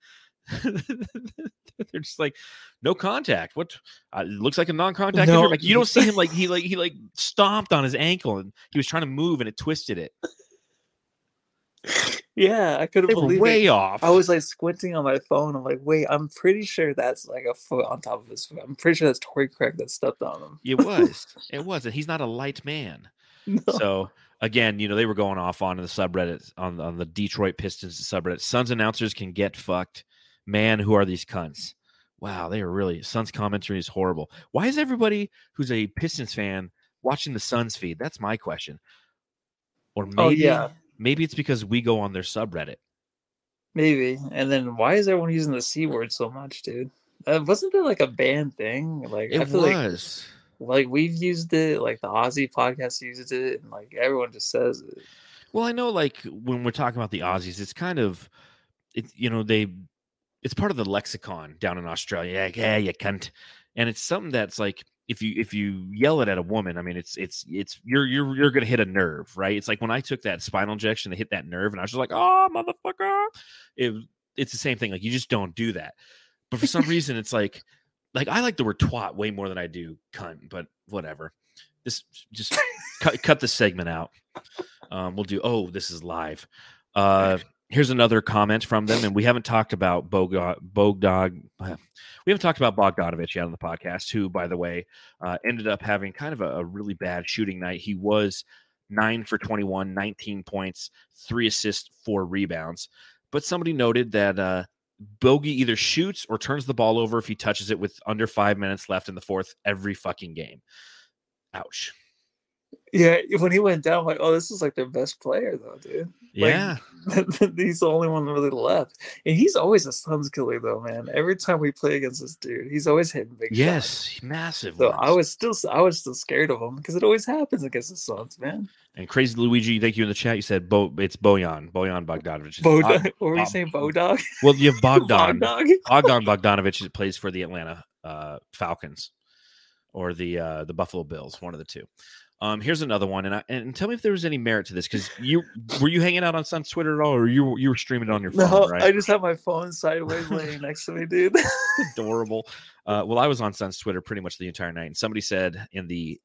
Speaker 1: [laughs] They're just like no contact. What uh, it looks like a non-contact
Speaker 2: No.
Speaker 1: injury. Like you don't see him like [laughs] he like he like stomped on his ankle and he was trying to move and it twisted it.
Speaker 2: Yeah, I couldn't
Speaker 1: They were
Speaker 2: believe
Speaker 1: way
Speaker 2: it.
Speaker 1: off.
Speaker 2: I was like squinting on my phone. I'm like, wait, I'm pretty sure that's like a foot on top of his foot. I'm pretty sure that's Torrey Craig that stepped on him.
Speaker 1: It was. [laughs] It was. And he's not a light man.
Speaker 2: No.
Speaker 1: So again, you know, they were going off on the subreddit on on the Detroit Pistons subreddit. Suns announcers can get fucked. Man, who are these cunts? Wow, they are really Suns commentary is horrible. Why is everybody who's a Pistons fan watching the Suns feed? That's my question. Or maybe
Speaker 2: Oh, yeah.
Speaker 1: maybe it's because we go on their subreddit.
Speaker 2: Maybe. And then why is everyone using the C word so much, dude? Uh, wasn't that like a banned thing? Like I
Speaker 1: It
Speaker 2: feel
Speaker 1: was.
Speaker 2: like like we've used it, like the Aussie podcast uses it, and like everyone just says it.
Speaker 1: Well, I know like when we're talking about the Aussies, it's kind of it's you know, they it's part of the lexicon down in Australia. Like, yeah, you cunt. And it's something that's like if you if you yell it at a woman, I mean it's it's it's you're you're you're gonna hit a nerve, right? It's like when I took that spinal injection to hit that nerve and I was just like, oh motherfucker. It it's the same thing. Like you just don't do that. But for some reason it's like like I like the word twat way more than I do cunt, but whatever. This just [laughs] cut cut the segment out. Um, we'll do. Oh, this is live. Uh, here's another comment from them, and we haven't talked about Bogog. Bogdog. We haven't talked about Bogdanovich yet on the podcast, who, by the way, uh, ended up having kind of a, a really bad shooting night. He was nine for 21, 19 points, three assists, four rebounds. But somebody noted that uh, Bogey either shoots or turns the ball over if he touches it with under five minutes left in the fourth every fucking game. Ouch.
Speaker 2: Yeah, when he went down, I'm like, oh, this is like their best player, though, dude. Like,
Speaker 1: Yeah. [laughs]
Speaker 2: he's the only one really left, and he's always a Suns killer, though, man. Every time we play against this dude, he's always hitting big shots.
Speaker 1: yes. Massive.
Speaker 2: So
Speaker 1: ones.
Speaker 2: I was still, I was still scared of him because it always happens against the Suns, man.
Speaker 1: And crazy Luigi, thank you in the chat. You said Bo, it's Bojan, Bojan Bogdanovich.
Speaker 2: Bo,
Speaker 1: Uh,
Speaker 2: what were you saying, Bodog? [laughs]
Speaker 1: Well, you have Bogdan. Bogdan Bogdanovich plays for the Atlanta uh, Falcons or the uh, the Buffalo Bills, one of the two. Um, here's another one, and I, and tell me if there was any merit to this because you were you hanging out on Sun's Twitter at all, or you you were streaming it on your phone,
Speaker 2: No,
Speaker 1: right?
Speaker 2: I just have my phone sideways laying next to me, dude. [laughs]
Speaker 1: adorable. Uh, well, I was on Sun's Twitter pretty much the entire night, and somebody said in the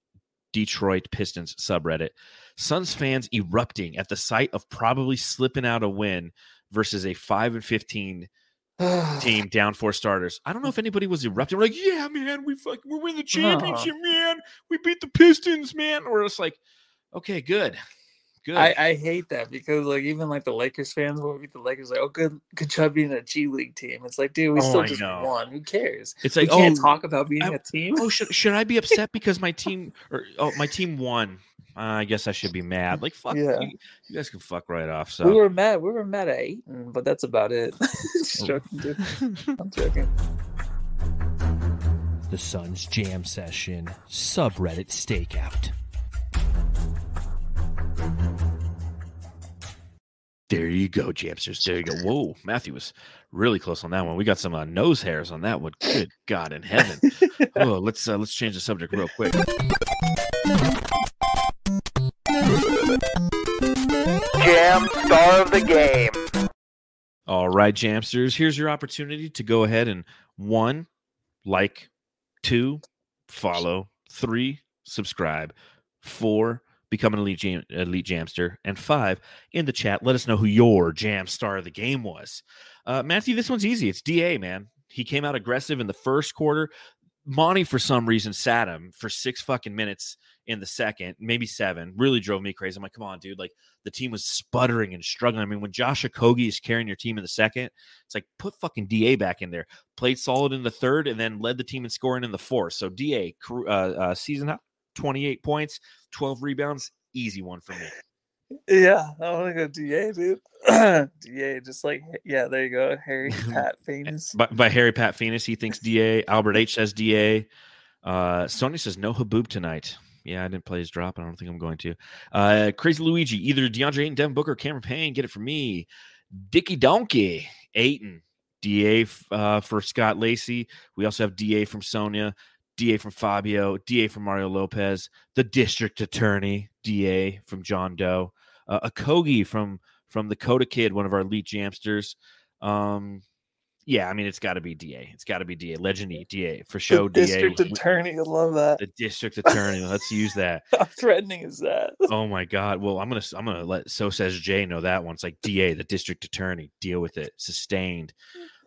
Speaker 1: Detroit Pistons subreddit, Suns fans erupting at the sight of probably slipping out a win versus a five and fifteen [sighs] team down four starters. I don't know if anybody was erupting. We're like, yeah, man, we fuck, we're winning the championship, man. We beat the Pistons, man. Or it's like, okay, good, good.
Speaker 2: I, I hate that because like even like the Lakers fans will beat the Lakers like oh good good job being a G League team. It's like dude we
Speaker 1: Oh,
Speaker 2: still
Speaker 1: I
Speaker 2: just
Speaker 1: know.
Speaker 2: won. Who cares?
Speaker 1: it's
Speaker 2: We
Speaker 1: like,
Speaker 2: can't
Speaker 1: oh,
Speaker 2: talk about being
Speaker 1: I-
Speaker 2: a team.
Speaker 1: oh, should should I be upset [laughs] because my team or oh my team won? Uh, I guess I should be mad. Like fuck,
Speaker 2: Yeah.
Speaker 1: you, you guys can fuck right off. So
Speaker 2: We were mad. We were mad at Ayton, but that's about it. [laughs] Just
Speaker 1: Oh.
Speaker 2: joking, dude. [laughs] I'm joking.
Speaker 6: The Suns Jam Session subreddit stakeout.
Speaker 1: There you go, Jamsters. There you go. Whoa, Matthew was really close on that one. We got some uh, nose hairs on that one. Good God in heaven. [laughs] oh, let's uh, let's change the subject real quick.
Speaker 7: Jam star of the game.
Speaker 1: All right, Jamsters. Here's your opportunity to go ahead and one, like, two, follow, three, subscribe, four, become an elite jam- elite jamster, and five in the chat. Let us know who your jam star of the game was. Uh, Matthew, this one's easy. It's Da, man. He came out aggressive in the first quarter. Monty, for some reason, sat him for six fucking minutes in the second, maybe seven. Really drove me crazy. I'm like, come on, dude. Like the team was sputtering and struggling. I mean, when Josh Okogie is carrying your team in the second, it's like put fucking Da back in there. Played solid in the third, and then led the team in scoring in the fourth. So Da, uh, uh, season high, 28 points, 12 rebounds, easy one for me.
Speaker 2: Yeah, I want to go DA, dude. [clears throat] DA, just like yeah, there you go, Harry [laughs] Pat Famous.
Speaker 1: By, by Harry Pat Phoenix, he thinks Da. Albert H says Da. Uh, Sony says no Haboob tonight. Yeah, I didn't play his drop. But I don't think I'm going to. Uh, Crazy Luigi, either DeAndre Ayton, Devin Booker, Cameron Payne, get it for me. Dicky Donkey, Ayton, DA uh, for Scott Lacey. We also have DA from Sonia, DA from Fabio, DA from Mario Lopez, the District Attorney, DA from John Doe, uh, Okogie from from the Coda Kid, one of our elite jamsters. Um, yeah, I mean it's got to be DA. It's got to be DA. Legend E, DA for show.
Speaker 2: the district
Speaker 1: We-
Speaker 2: attorney, I love that.
Speaker 1: the district [laughs] attorney. Let's use that.
Speaker 2: How threatening is that? [laughs]
Speaker 1: Oh my god. Well, I'm gonna I'm gonna let so says Jay know that one. It's like DA, the district attorney. Deal with it. Sustained.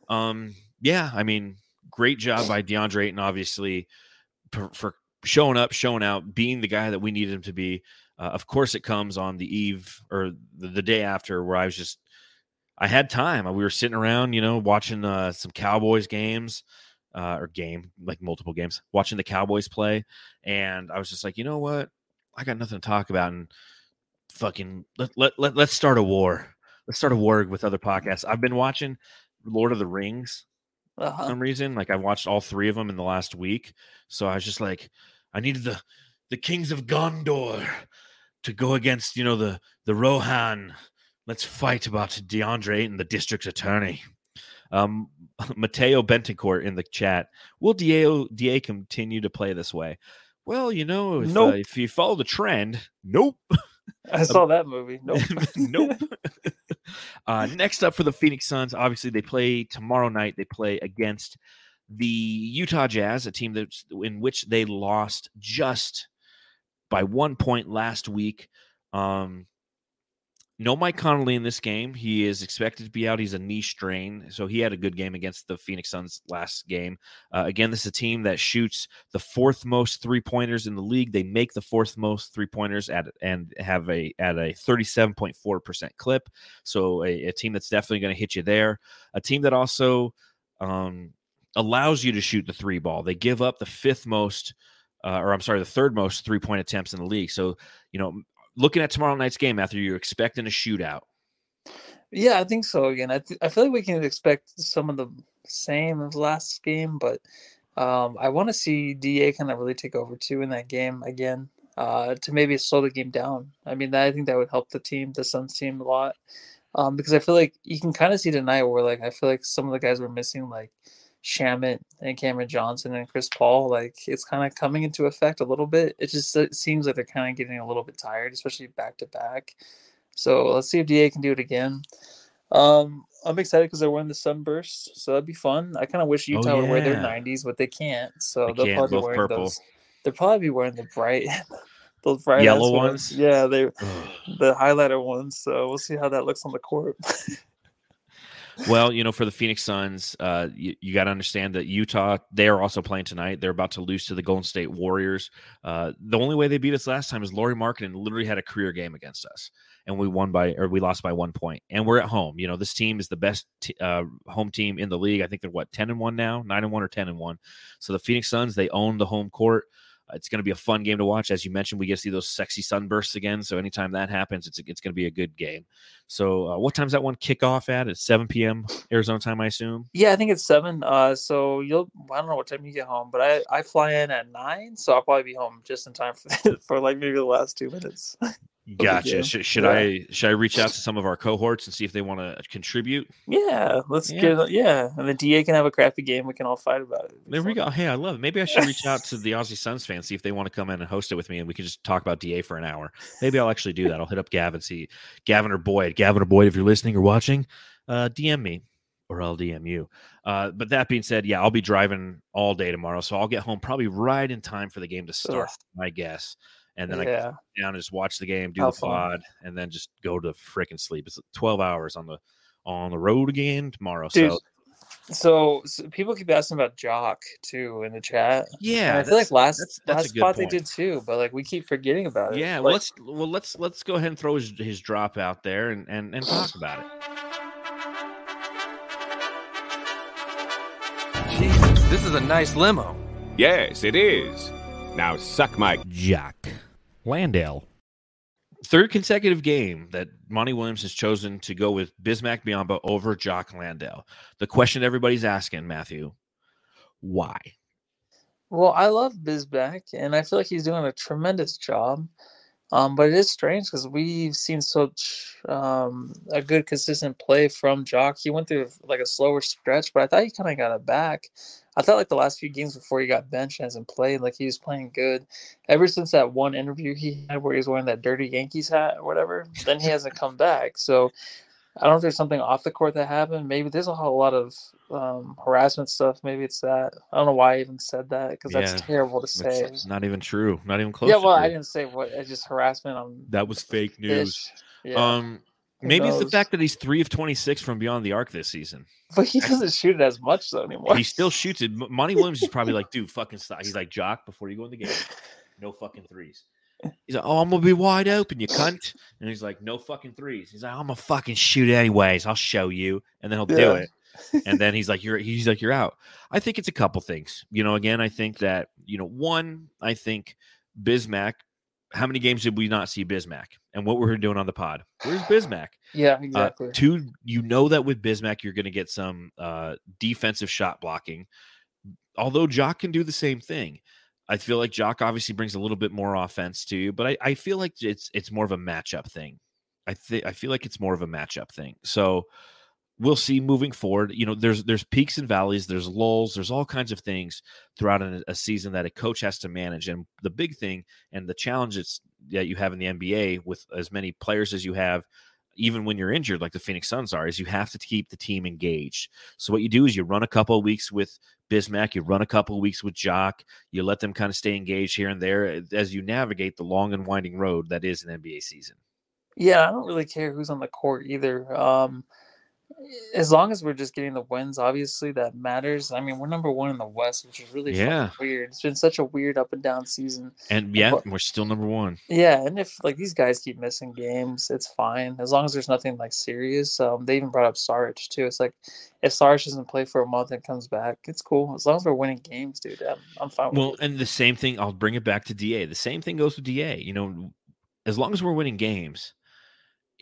Speaker 1: Um. Yeah. I mean, great job by DeAndre Ayton, obviously, for, for showing up, showing out, being the guy that we needed him to be. Uh, of course, it comes on the eve or the, the day after, where I was just I had time. We were sitting around, you know, watching uh, some Cowboys games. Uh, or game like multiple games watching the cowboys play and i was just like you know what I got nothing to talk about and fucking let, let, let, let's start a war. Let's start a war with other podcasts. I've been watching Lord of the Rings
Speaker 2: Uh-huh.
Speaker 1: some reason. Like I watched all three of them in the last week. So I was just like, I needed the the kings of Gondor to go against, you know, the the Rohan. Let's fight about DeAndre and the district attorney. Um, [laughs] Mateo Bentoncourt in the chat. Will Da Da continue to play this way? Well, you know, if, uh, if you follow the trend, nope. [laughs]
Speaker 2: I saw that movie. Nope. [laughs]
Speaker 1: nope. [laughs] uh, next up for the Phoenix Suns, obviously they play tomorrow night. They play against the Utah Jazz, a team that's in which they lost just by one point last week. Um, no Mike Conley in this game. He is expected to be out. He's a knee strain, so he had a good game against the Phoenix Suns last game. Uh, again, this is a team that shoots the fourth most three pointers in the league. They make the fourth most three pointers at and have a at a thirty seven point four percent clip. So a, a team that's definitely going to hit you there. A team that also um, allows you to shoot the three ball. They give up the fifth most. Uh, or I'm sorry, the third most three point attempts in the league. So, you know, looking at tomorrow night's game, Matthew, you're expecting a shootout.
Speaker 2: Yeah, I think so. Again, I th- I feel like we can expect some of the same as last game, but um, I want to see Da kind of really take over too in that game again uh, to maybe slow the game down. I mean, that, I think that would help the team, the Suns team, a lot um, because I feel like you can kind of see tonight where like I feel like some of the guys were missing like Shamet and Cameron Johnson and Chris Paul, like it's kind of coming into effect a little bit. It just it seems like they're kind of getting a little bit tired, especially back to back. So let's see if Da can do it again. Um, I'm excited because they're wearing the sunburst, so that'd be fun. I kind of wish Utah
Speaker 1: Oh,
Speaker 2: would wear their 90s, but they can't. So
Speaker 1: They
Speaker 2: they'll
Speaker 1: can't,
Speaker 2: probably be wearing
Speaker 1: purple.
Speaker 2: those. They'll probably be wearing the bright, [laughs] those bright
Speaker 1: Yellow
Speaker 2: ass
Speaker 1: ones?
Speaker 2: Yeah, they the highlighter ones. So we'll see how that looks on the court. [laughs]
Speaker 1: well, you know, for the Phoenix Suns, uh, you, you got to understand that Utah, they are also playing tonight. They're about to lose to the Golden State Warriors. Uh, the only way they beat us last time is Lauri Markkanen literally had a career game against us, and we won by or we lost by one point. And we're at home. You know, this team is the best t- uh, home team in the league. I think they're what ten and one now, nine and one or ten and one. So the Phoenix Suns, they own the home court. It's going to be a fun game to watch. As you mentioned, we get to see those sexy sunbursts again. So anytime that happens, it's it's going to be a good game. So uh, what time's that one kick off at? It's 7 p.m. Arizona time, I assume.
Speaker 2: Yeah, I think it's seven. Uh, so you'll I don't know what time you get home, but I I fly in at nine, so I'll probably be home just in time for [laughs] for like maybe the last two minutes. [laughs]
Speaker 1: Gotcha.
Speaker 2: game.
Speaker 1: Should, should
Speaker 2: Yeah.
Speaker 1: I should I reach out to some of our cohorts and see if they want to contribute?
Speaker 2: Yeah, let's
Speaker 1: Yeah.
Speaker 2: get yeah, and then Da can have a crappy game. We can all fight about it.
Speaker 1: There we go. Hey, I love it. Maybe I should reach out to [laughs] the Aussie Suns fans see if they want to come in and host it with me, and we can just talk about Da for an hour. Maybe I'll actually do that. I'll hit up Gavin, see Gavin or Boyd. Gavin or Boyd, if you're listening or watching, uh, DM me or I'll DM you. Uh, but that being said, yeah, I'll be driving all day tomorrow, so I'll get home probably right in time for the game to start.
Speaker 2: Ugh.
Speaker 1: My guess, and then I
Speaker 2: yeah,
Speaker 1: can sit down and just watch the game, do
Speaker 2: How
Speaker 1: the
Speaker 2: fun.
Speaker 1: pod, and then just go to freaking sleep. It's 12 hours on the on the road again tomorrow.
Speaker 2: dude.
Speaker 1: So
Speaker 2: So, so people keep asking about Jock too in the chat.
Speaker 1: yeah,
Speaker 2: and I feel like last
Speaker 1: that's- that's
Speaker 2: last spot
Speaker 1: point.
Speaker 2: they did too, but like we keep forgetting about it.
Speaker 1: Yeah,
Speaker 2: Like,
Speaker 1: well, let's well let's let's go ahead and throw his, his drop out there and, and and talk about it.
Speaker 8: Jesus, this is a nice limo.
Speaker 9: Yes, it is. Now suck my.
Speaker 6: Jock Landale.
Speaker 1: Third consecutive game that Monty Williams has chosen to go with Bismack Biyombo over Jock Landale. The question everybody's asking, Matthew, why?
Speaker 2: Well, I love Bizback, and I feel like he's doing a tremendous job. Um, but it is strange because we've seen such um, a good, consistent play from Jock. He went through like a slower stretch, but I thought he kind of got it back. I thought like the last few games before he got benched and hasn't played, like he was playing good. Ever since that one interview he had where he was wearing that dirty Yankees hat or whatever, then he hasn't come back. So I don't know if there's something off the court that happened. Maybe there's a whole lot of um, harassment stuff. Maybe it's that. I don't know why I even said that because that's terrible to say.
Speaker 1: It's not even true. Not even close.
Speaker 2: Yeah, well. I didn't say what. It's just harassment on
Speaker 1: that was fake news.
Speaker 2: Yeah.
Speaker 1: Um, Maybe it's the fact that he's three of twenty six from beyond the arc this season.
Speaker 2: but he doesn't shoot it as much though anymore.
Speaker 1: He still shoots it. Monty Williams is probably like, dude, fucking stop. He's like, Jock, before you go in the game, no fucking threes. He's like, oh, I'm gonna be wide open, you cunt. And he's like, no fucking threes. He's like, I'm gonna fucking shoot anyways. I'll show you, and then he'll do it. And then he's like, you're he's like, you're out. I think it's a couple things. You know, again, I think that you know, one, I think Bismack. How many games did we not see Bismack? And what were we doing on the pod? Where's Bismack?
Speaker 2: yeah,
Speaker 1: Uh,
Speaker 2: exactly.
Speaker 1: two, you know that with Bismack, you're going to get some uh, defensive shot blocking. Although Jock can do the same thing, I feel like Jock obviously brings a little bit more offense to you, but I, I feel like it's it's more of a matchup thing. I think I feel like it's more of a matchup thing. So we'll see moving forward. You know, there's there's peaks and valleys, there's lulls, there's all kinds of things throughout a, a season that a coach has to manage. And the big thing and the challenges that you have in the NBA with as many players as you have, even when you're injured, like the Phoenix Suns are, is you have to keep the team engaged. So what you do is you run a couple of weeks with Bismack, you run a couple of weeks with Jock, you let them kind of stay engaged here and there as you navigate the long and winding road that is an NBA season.
Speaker 2: Yeah, I don't really care who's on the court either. Um, as long as we're just getting the wins, obviously that matters. I mean, we're number one in the West, which is really
Speaker 1: Yeah.
Speaker 2: weird. It's been such a weird up and down season.
Speaker 1: And yeah,
Speaker 2: But-
Speaker 1: we're still number one.
Speaker 2: Yeah, and if like these guys keep missing games, it's fine as long as there's nothing like serious. Um, they even brought up Sarge too. It's like if Sarge doesn't play for a month and comes back, it's cool as long as we're winning games, dude. I'm, I'm fine with
Speaker 1: Well, and the same thing, I'll bring it back to DA. The same thing goes with DA. You know, as long as we're winning games,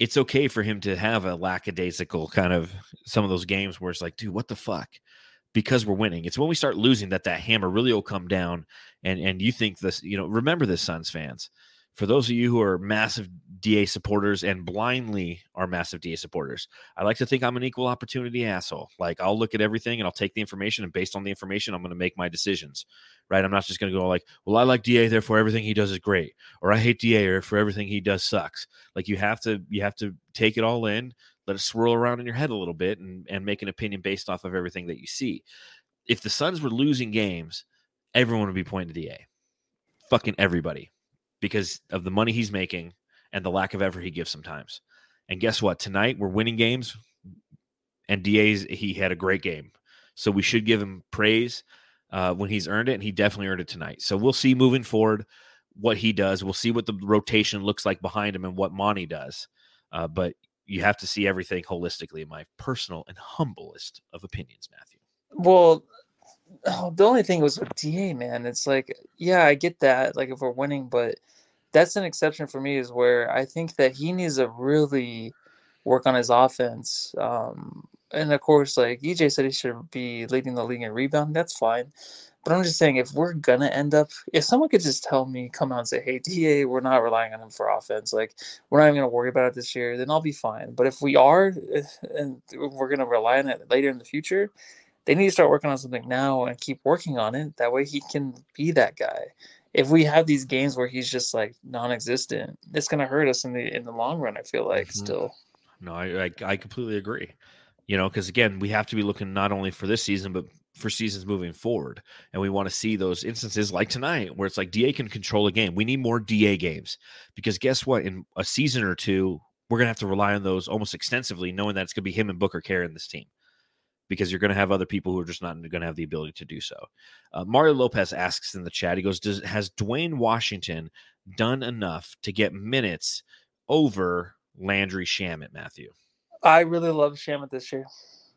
Speaker 1: it's okay for him to have a lackadaisical kind of some of those games where it's like, dude, what the fuck? Because we're winning. It's when we start losing that that hammer really will come down. And and you think this, you know, remember this, Suns fans. For those of you who are massive DA supporters and blindly are massive DA supporters, I like to think I'm an equal opportunity asshole. Like I'll look at everything and I'll take the information, and based on the information, I'm going to make my decisions right? I'm not just going to go like, well, I like Da, therefore everything he does is great, or I hate Da, or for everything he does sucks. Like you have to, you have to take it all in, let it swirl around in your head a little bit, and and make an opinion based off of everything that you see. If the Suns were losing games, everyone would be pointing to Da, fucking everybody, because of the money he's making and the lack of effort he gives sometimes. And guess what? Tonight we're winning games, and Da's he had a great game, so we should give him praise uh, when he's earned it, and he definitely earned it tonight. So we'll see moving forward what he does. We'll see what the rotation looks like behind him and what Monty does. Uh, but you have to see everything holistically, in my personal and humblest of opinions, Matthew.
Speaker 2: Well, oh, the only thing was with Da, man. It's like, yeah, I get that. Like if we're winning, but that's an exception for me. Is where I think that he needs to really work on his offense. Um, and of course, like EJ said, he should be leading the league in rebound. That's fine. But I'm just saying, if we're gonna end up, if someone could just tell me, come out and say, "Hey, Da, we're not relying on him for offense. Like, we're not even gonna worry about it this year," then I'll be fine. But if we are, eh, and we're gonna rely on it later in the future, they need to start working on something now and keep working on it. That way, he can be that guy. If we have these games where he's just like non-existent, it's gonna hurt us in the in the long run. I feel like
Speaker 1: Mhm.
Speaker 2: still.
Speaker 1: No, I, I I completely agree. You know, because again, we have to be looking not only for this season, but for seasons moving forward. And we want to see those instances like tonight where it's like DA can control a game. We need more DA games because guess what? In a season or two, we're gonna have to rely on those almost extensively, knowing that it's gonna be him and Booker carrying this team. Because you're going to have other people who are just not going to have the ability to do so. Uh, Mario Lopez asks in the chat. He goes, "Does has Duane Washington done enough to get minutes over Landry Shamet, Matthew?"
Speaker 2: I really love Shamet this year.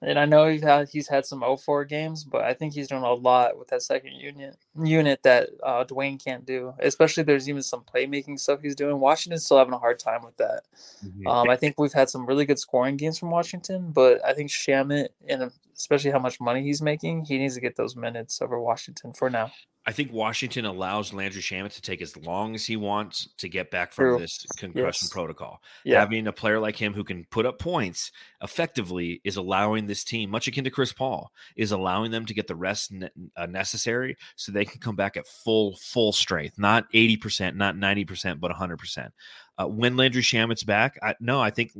Speaker 2: And I know he's had he's had some 04 games, but I think he's doing a lot with that second unit unit that uh, Duane can't do. Especially there's even some playmaking stuff he's doing. Washington's still having a hard time with that. Um, I think we've had some really good scoring games from Washington, but I think Shamet, and especially how much money he's making, he needs to get those minutes over Washington for now.
Speaker 1: I think Washington allows Landry Shamet to take as long as he wants to get back from
Speaker 2: True.
Speaker 1: this concussion
Speaker 2: Yes.
Speaker 1: protocol.
Speaker 2: Yeah.
Speaker 1: Having a player like him who can put up points effectively is allowing this team, much akin to Chris Paul, is allowing them to get the rest ne- uh, necessary so they can come back at full full strength, not eighty percent, not ninety percent, but hundred percent. Uh, when Landry Shamit's back, I, no, I think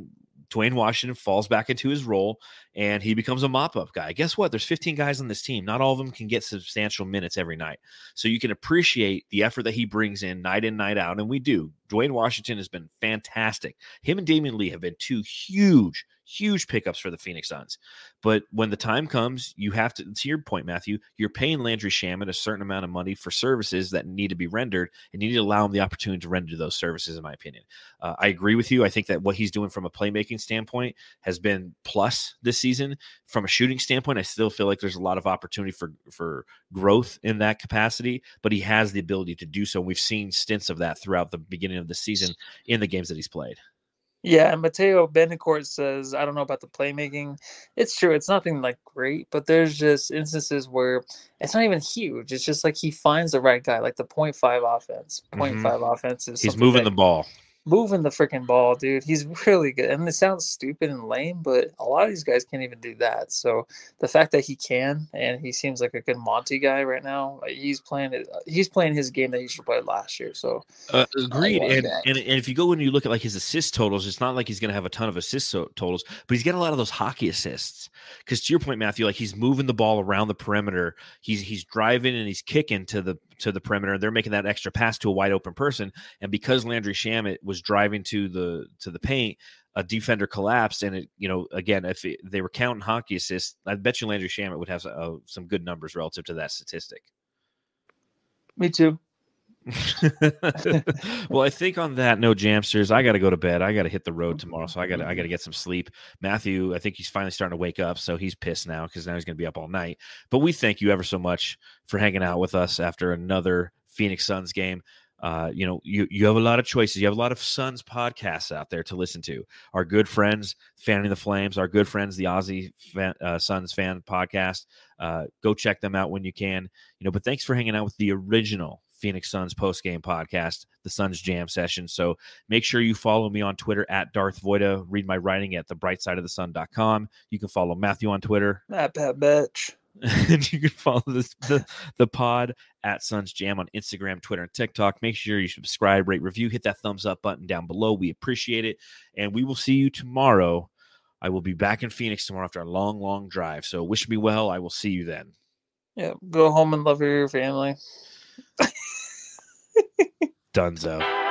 Speaker 1: Duane Washington falls back into his role and he becomes a mop up guy. Guess what? There's 15 guys on this team. Not all of them can get substantial minutes every night. So you can appreciate the effort that he brings in night in, night out. And we do. Duane Washington has been fantastic. Him and Damion Lee have been two huge, huge pickups for the Phoenix Suns. But when the time comes, you have to, to your point, Matthew, you're paying Landry Shamet a certain amount of money for services that need to be rendered, and you need to allow him the opportunity to render those services, in my opinion. Uh, I agree with you. I think that what he's doing from a playmaking standpoint has been plus this season. From a shooting standpoint, I still feel like there's a lot of opportunity for for growth in that capacity, but he has the ability to do so. We've seen stints of that throughout the beginning of the season in the games that he's played.
Speaker 2: Yeah, and Mateo Benincourt says, I don't know about the playmaking. It's true, it's nothing like great, but there's just instances where it's not even huge. It's just like he finds the right guy, like the 0.5 offense. Mm-hmm. 0.5 offense is
Speaker 1: He's moving
Speaker 2: that-
Speaker 1: the ball.
Speaker 2: Moving the freaking ball, dude. He's really good. And it sounds stupid and lame, but a lot of these guys can't even do that. So the fact that he can, and he seems like a good Monty guy right now, he's playing it. He's playing his game that he should play last year. So
Speaker 1: uh, agreed. And, and and if you go and you look at like his assist totals, it's not like he's going to have a ton of assist totals, but he's getting a lot of those hockey assists. Because to your point, Matthew, like he's moving the ball around the perimeter. He's he's driving and he's kicking to the to the perimeter. They're making that extra pass to a wide open person, and because Landry Shamet was driving to the to the paint, a defender collapsed, and it you know again if it, they were counting hockey assists, I bet you Landry Shamet would have uh, some good numbers relative to that statistic.
Speaker 2: Me too. [laughs]
Speaker 1: well, I think on that no Jamsters, I got to go to bed. I got to hit the road tomorrow, so I got I got to get some sleep. Matthew, I think he's finally starting to wake up, so he's pissed now because now he's going to be up all night. But we thank you ever so much for hanging out with us after another Phoenix Suns game. Uh, you know, you you have a lot of choices. You have a lot of Suns podcasts out there to listen to. Our good friends, Fanning the Flames, our good friends, the Aussie fan, uh, Suns fan podcast. Uh, go check them out when you can. You know, but thanks for hanging out with the original Phoenix Suns post game podcast, the Suns Jam Session. So make sure you follow me on Twitter at Darth Voida. Read my writing at thebrightsideofthesun.com. You can follow Matthew on Twitter. [laughs]
Speaker 2: Not bad bitch.
Speaker 1: and you can follow this, the, the pod at Suns Jam on Instagram, Twitter, and TikTok. Make sure you subscribe, rate, review, hit that thumbs up button down below. We appreciate it. And we will see you tomorrow. I will be back in Phoenix tomorrow after a long, long drive. So wish me well. I will see you then.
Speaker 2: Yeah, go home and love your family.
Speaker 1: Dunzo.